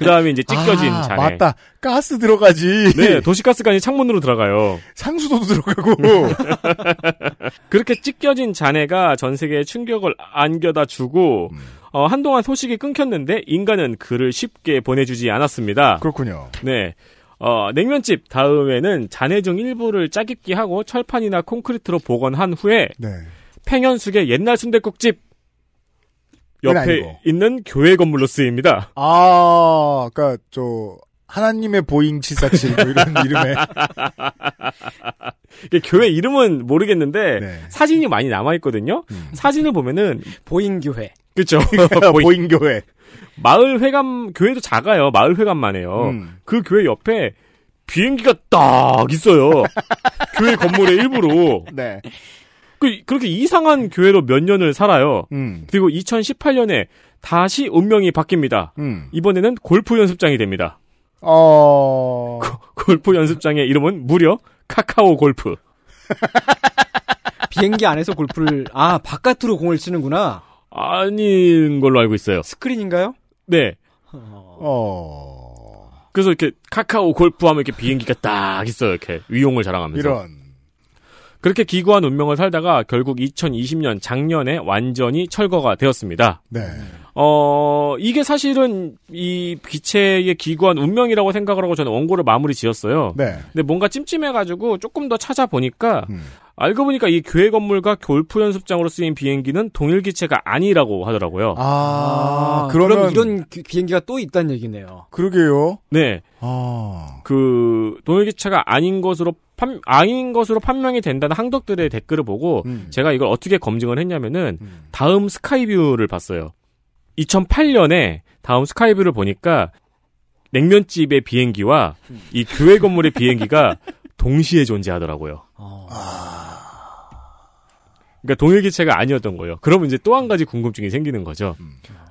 그 다음에 이제 찢겨진 아, 잔해. 맞다. 가스 들어가지. 네, 도시가스가 아니 창문으로 들어가요. 상수도도 들어가고. 그렇게 찢겨진 잔해가 전 세계에 충격을 안겨다 주고, 어, 한동안 소식이 끊겼는데, 인간은 그를 쉽게 보내주지 않았습니다. 그렇군요. 네. 어, 냉면집 다음에는 잔해 중 일부를 짜깁기 하고 철판이나 콘크리트로 복원한 후에, 네. 팽현숙의 옛날 순대국집 옆에. 있는 교회 건물로 쓰입니다. 아, 그니까, 저, 하나님의 보잉 747, 뭐 이런 이름의. 이게 교회 이름은 모르겠는데, 네. 사진이 많이 남아 있거든요? 사진을 보면은, 보잉 교회. 그쵸. 보잉 교회. 마을 회관, 교회도 작아요. 마을 회관만 해요. 음. 그 교회 옆에 비행기가 딱 있어요. 교회 건물의 일부로. 네. 그, 그렇게 이상한 교회로 몇 년을 살아요. 음. 그리고 2018년에 다시 운명이 바뀝니다. 음. 이번에는 골프 연습장이 됩니다. 어. 골프 연습장의 이름은 무려 카카오 골프. 비행기 안에서 골프를 아 바깥으로 공을 치는구나. 아닌 걸로 알고 있어요. 스크린인가요? 네. 어. 그래서 이렇게 카카오 골프 하면 이렇게 비행기가 딱 있어요. 이렇게 위용을 자랑하면서. 이런. 그렇게 기구한 운명을 살다가 결국 2020년 작년에 완전히 철거가 되었습니다. 네. 어, 이게 사실은 이 기체의 기구한 운명이라고 생각을 하고 저는 원고를 마무리 지었어요. 네. 근데 뭔가 찜찜해가지고 조금 더 찾아보니까 음. 알고 보니까 이 교회 건물과 골프 연습장으로 쓰인 비행기는 동일 기체가 아니라고 하더라고요. 아, 그럼 그러면. 이런 기- 비행기가 또 있다는 얘기네요. 그러게요. 네. 아. 그 동일 기체가 아닌 것으로 판 아닌 것으로 판명이 된다는 항덕들의 댓글을 보고 음. 제가 이걸 어떻게 검증을 했냐면은 다음 스카이뷰를 봤어요. 2008년에 다음 스카이뷰를 보니까 냉면집의 비행기와 이 교회 건물의 비행기가 동시에 존재하더라고요. 그러니까 동일 기체가 아니었던 거예요. 그러면 이제 또 한 가지 궁금증이 생기는 거죠.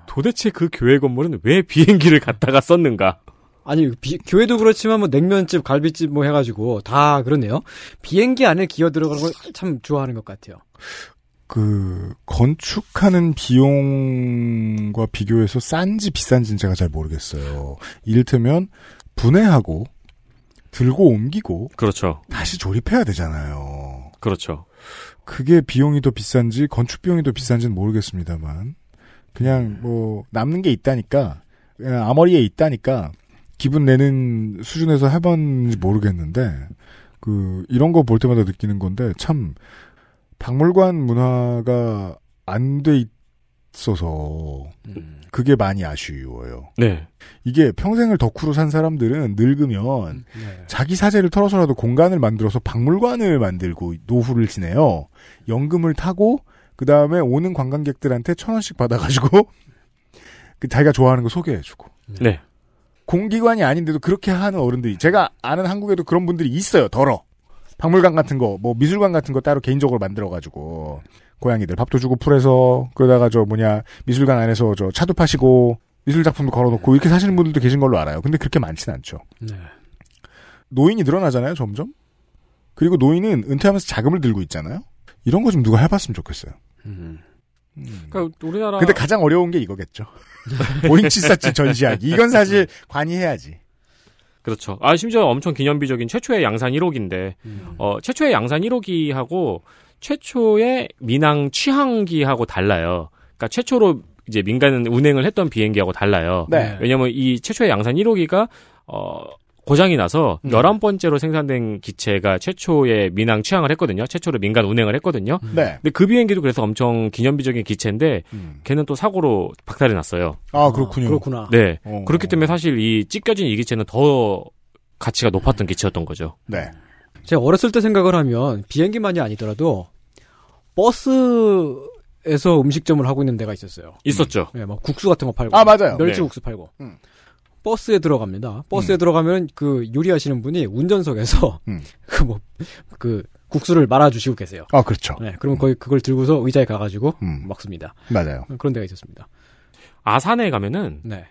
도대체 그 교회 건물은 왜 비행기를 갖다가 썼는가? 아니 비- 교회도 그렇지만 뭐 냉면집, 갈비집 뭐 해가지고 다 그렇네요. 비행기 안에 기어 들어가는 걸 참 좋아하는 것 같아요. 그, 건축하는 비용과 비교해서 싼지 비싼지는 제가 잘 모르겠어요. 이를테면, 분해하고, 들고 옮기고, 그렇죠. 다시 조립해야 되잖아요. 그렇죠. 그게 비용이 더 비싼지, 건축 비용이 더 비싼지는 모르겠습니다만, 그냥 뭐, 남는 게 있다니까, 그냥 아머리에 있다니까, 기분 내는 수준에서 해봤는지 모르겠는데, 그, 이런 거 볼 때마다 느끼는 건데, 참, 박물관 문화가 안 돼 있어서, 그게 많이 아쉬워요. 네. 이게 평생을 덕후로 산 사람들은 늙으면 자기 사재를 털어서라도 공간을 만들어서 박물관을 만들고 노후를 지내요. 연금을 타고 그 다음에 오는 관광객들한테 천 원씩 받아가지고 그 자기가 좋아하는 거 소개해주고. 네. 공기관이 아닌데도 그렇게 하는 어른들이 제가 아는 한국에도 그런 분들이 있어요. 덜어. 박물관 같은 거, 뭐 미술관 같은 거 따로 개인적으로 만들어가지고 고양이들 밥도 주고 풀에서 그러다가 저 뭐냐 미술관 안에서 저 차도 파시고 미술 작품도 걸어놓고 이렇게 사시는 분들도 계신 걸로 알아요. 근데 그렇게 많지는 않죠. 네. 노인이 늘어나잖아요, 점점. 그리고 노인은 은퇴하면서 자금을 들고 있잖아요. 이런 거 좀 누가 해봤으면 좋겠어요. 그러니까 우리나라 근데 가장 어려운 게 이거겠죠. 보잉 747 전시하기. 이건 사실 관이 해야지. 그렇죠. 아 심지어 엄청 기념비적인 최초의 양산 1호기인데 어 최초의 양산 1호기하고 최초의 민항 취항기하고 달라요. 그러니까 최초로 이제 민간 운행을 했던 비행기하고 달라요. 네. 왜냐면 이 최초의 양산 1호기가 어 고장이 나서 음. 11번째로 생산된 기체가 최초의 민항 취항을 했거든요. 최초로 민간 운행을 했거든요. 네. 근데 그 비행기도 그래서 엄청 기념비적인 기체인데 음. 걔는 또 사고로 박살이 났어요. 아, 그렇군요. 그렇구나. 네. 어. 그렇기 때문에 사실 이 찢겨진 이 기체는 더 가치가 높았던 기체였던 거죠. 네. 제가 어렸을 때 생각을 하면 비행기만이 아니더라도 버스에 에서 음식점을 하고 있는 데가 있었어요. 있었죠. 예, 막 국수 같은 거 팔고. 아, 맞아요. 멸치 네. 국수 팔고. 음. 버스에 들어갑니다. 버스에 들어가면 그 요리하시는 분이 운전석에서 음. 그뭐그 국수를 말아 주시고 계세요. 아, 그렇죠. 네, 그러면 거의 그걸 들고서 의자에 가가지고 음. 먹습니다. 맞아요. 그런 데가 있었습니다. 아산에 가면은 네.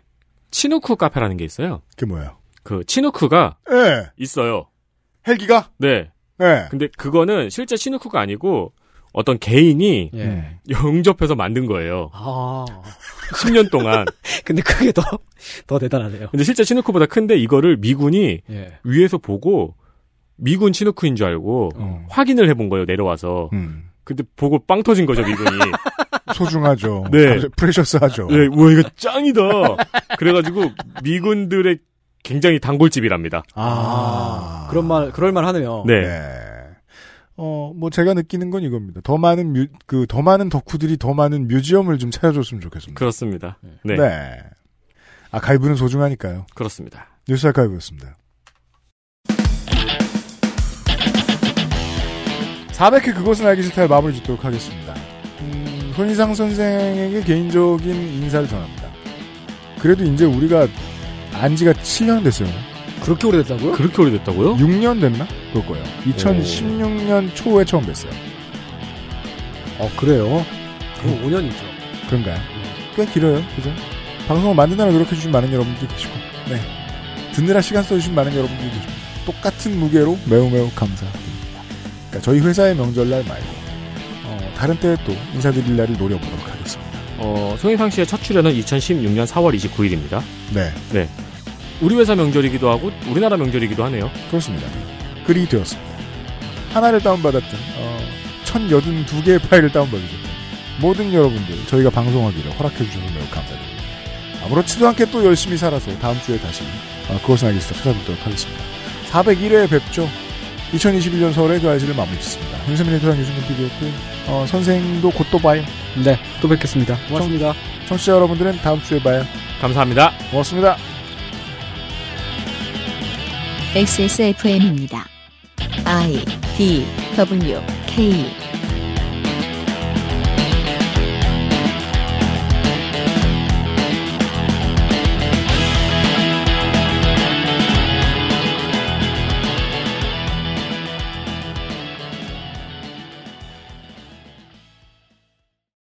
치누크 카페라는 게 있어요. 그게 뭐예요? 그 치누크가 예. 있어요. 헬기가? 네. 예. 근데 그거는 실제 치누크가 아니고 어떤 개인이 예. 음. 영접해서 만든 거예요. 아. 10년 동안. 근데 그게 더, 더 대단하네요. 근데 실제 치누크보다 큰데 이거를 미군이 예. 위에서 보고 미군 치누크인 줄 알고 어. 확인을 해본 거예요. 내려와서. 음. 근데 보고 빵 터진 거죠 미군이. 소중하죠. 네. precious하죠. 네, 우와 이거 짱이다. 그래가지고 미군들의 굉장히 단골집이랍니다. 아. 그런 말, 그럴만 하네요. 네. 네. 어, 뭐 제가 느끼는 건 이겁니다. 더 많은 뮤, 그, 더 많은 덕후들이 더 많은 museum을 좀 차려줬으면 좋겠습니다. 그렇습니다. 네. 네. 아카이브는 소중하니까요. 그렇습니다. 뉴스 아카이브였습니다. 400회 그것은 알기 싫다의 마무리 짓도록 하겠습니다. 음, 손희상 선생에게 개인적인 인사를 전합니다. 그래도 이제 우리가 안 지가 7년 됐어요. 그렇게 오래됐다고요? 그렇게 오래됐다고요? 6년 됐나? 그럴 거예요. 2016년 초에 처음 뵀어요. 어, 그래요? 그럼 5년이죠. 그런가요? 꽤 길어요. 그죠? 방송을 만드느라 노력해주신 많은 여러분들이 계시고, 네. 듣느라 시간 써주신 많은 여러분들이 계시고, 똑같은 무게로 매우 매우 감사드립니다. 그러니까 저희 회사의 명절날 말고, 어, 다른 때에 또 인사드릴 날을 노려보도록 하겠습니다. 어, 송혜상 씨의 첫 출연은 2016년 4월 29일입니다. 네. 네. 우리 회사 명절이기도 하고 우리나라 명절이기도 하네요. 그렇습니다. 글이 되었습니다. 하나를 다운받았던, 어, 1082개의 파일을 다운받으셨던 모든 여러분들, 저희가 방송하기를 허락해주셔서 매우 감사드립니다. 아무렇지도 않게 또 열심히 살아서 다음 주에 다시, 어, 그것은 알겠어 찾아뵙도록 하겠습니다. 401회 뵙죠. 2021년 서울의 그 알지를 마무리 짓습니다. 윤세민의 도장 유승균 PD였고요. 어, 선생도 곧 또 봐요. 네, 또 뵙겠습니다. 고맙습니다. 청취자 여러분들은 다음 주에 봐요. 감사합니다. 고맙습니다. XSFM입니다. I D W K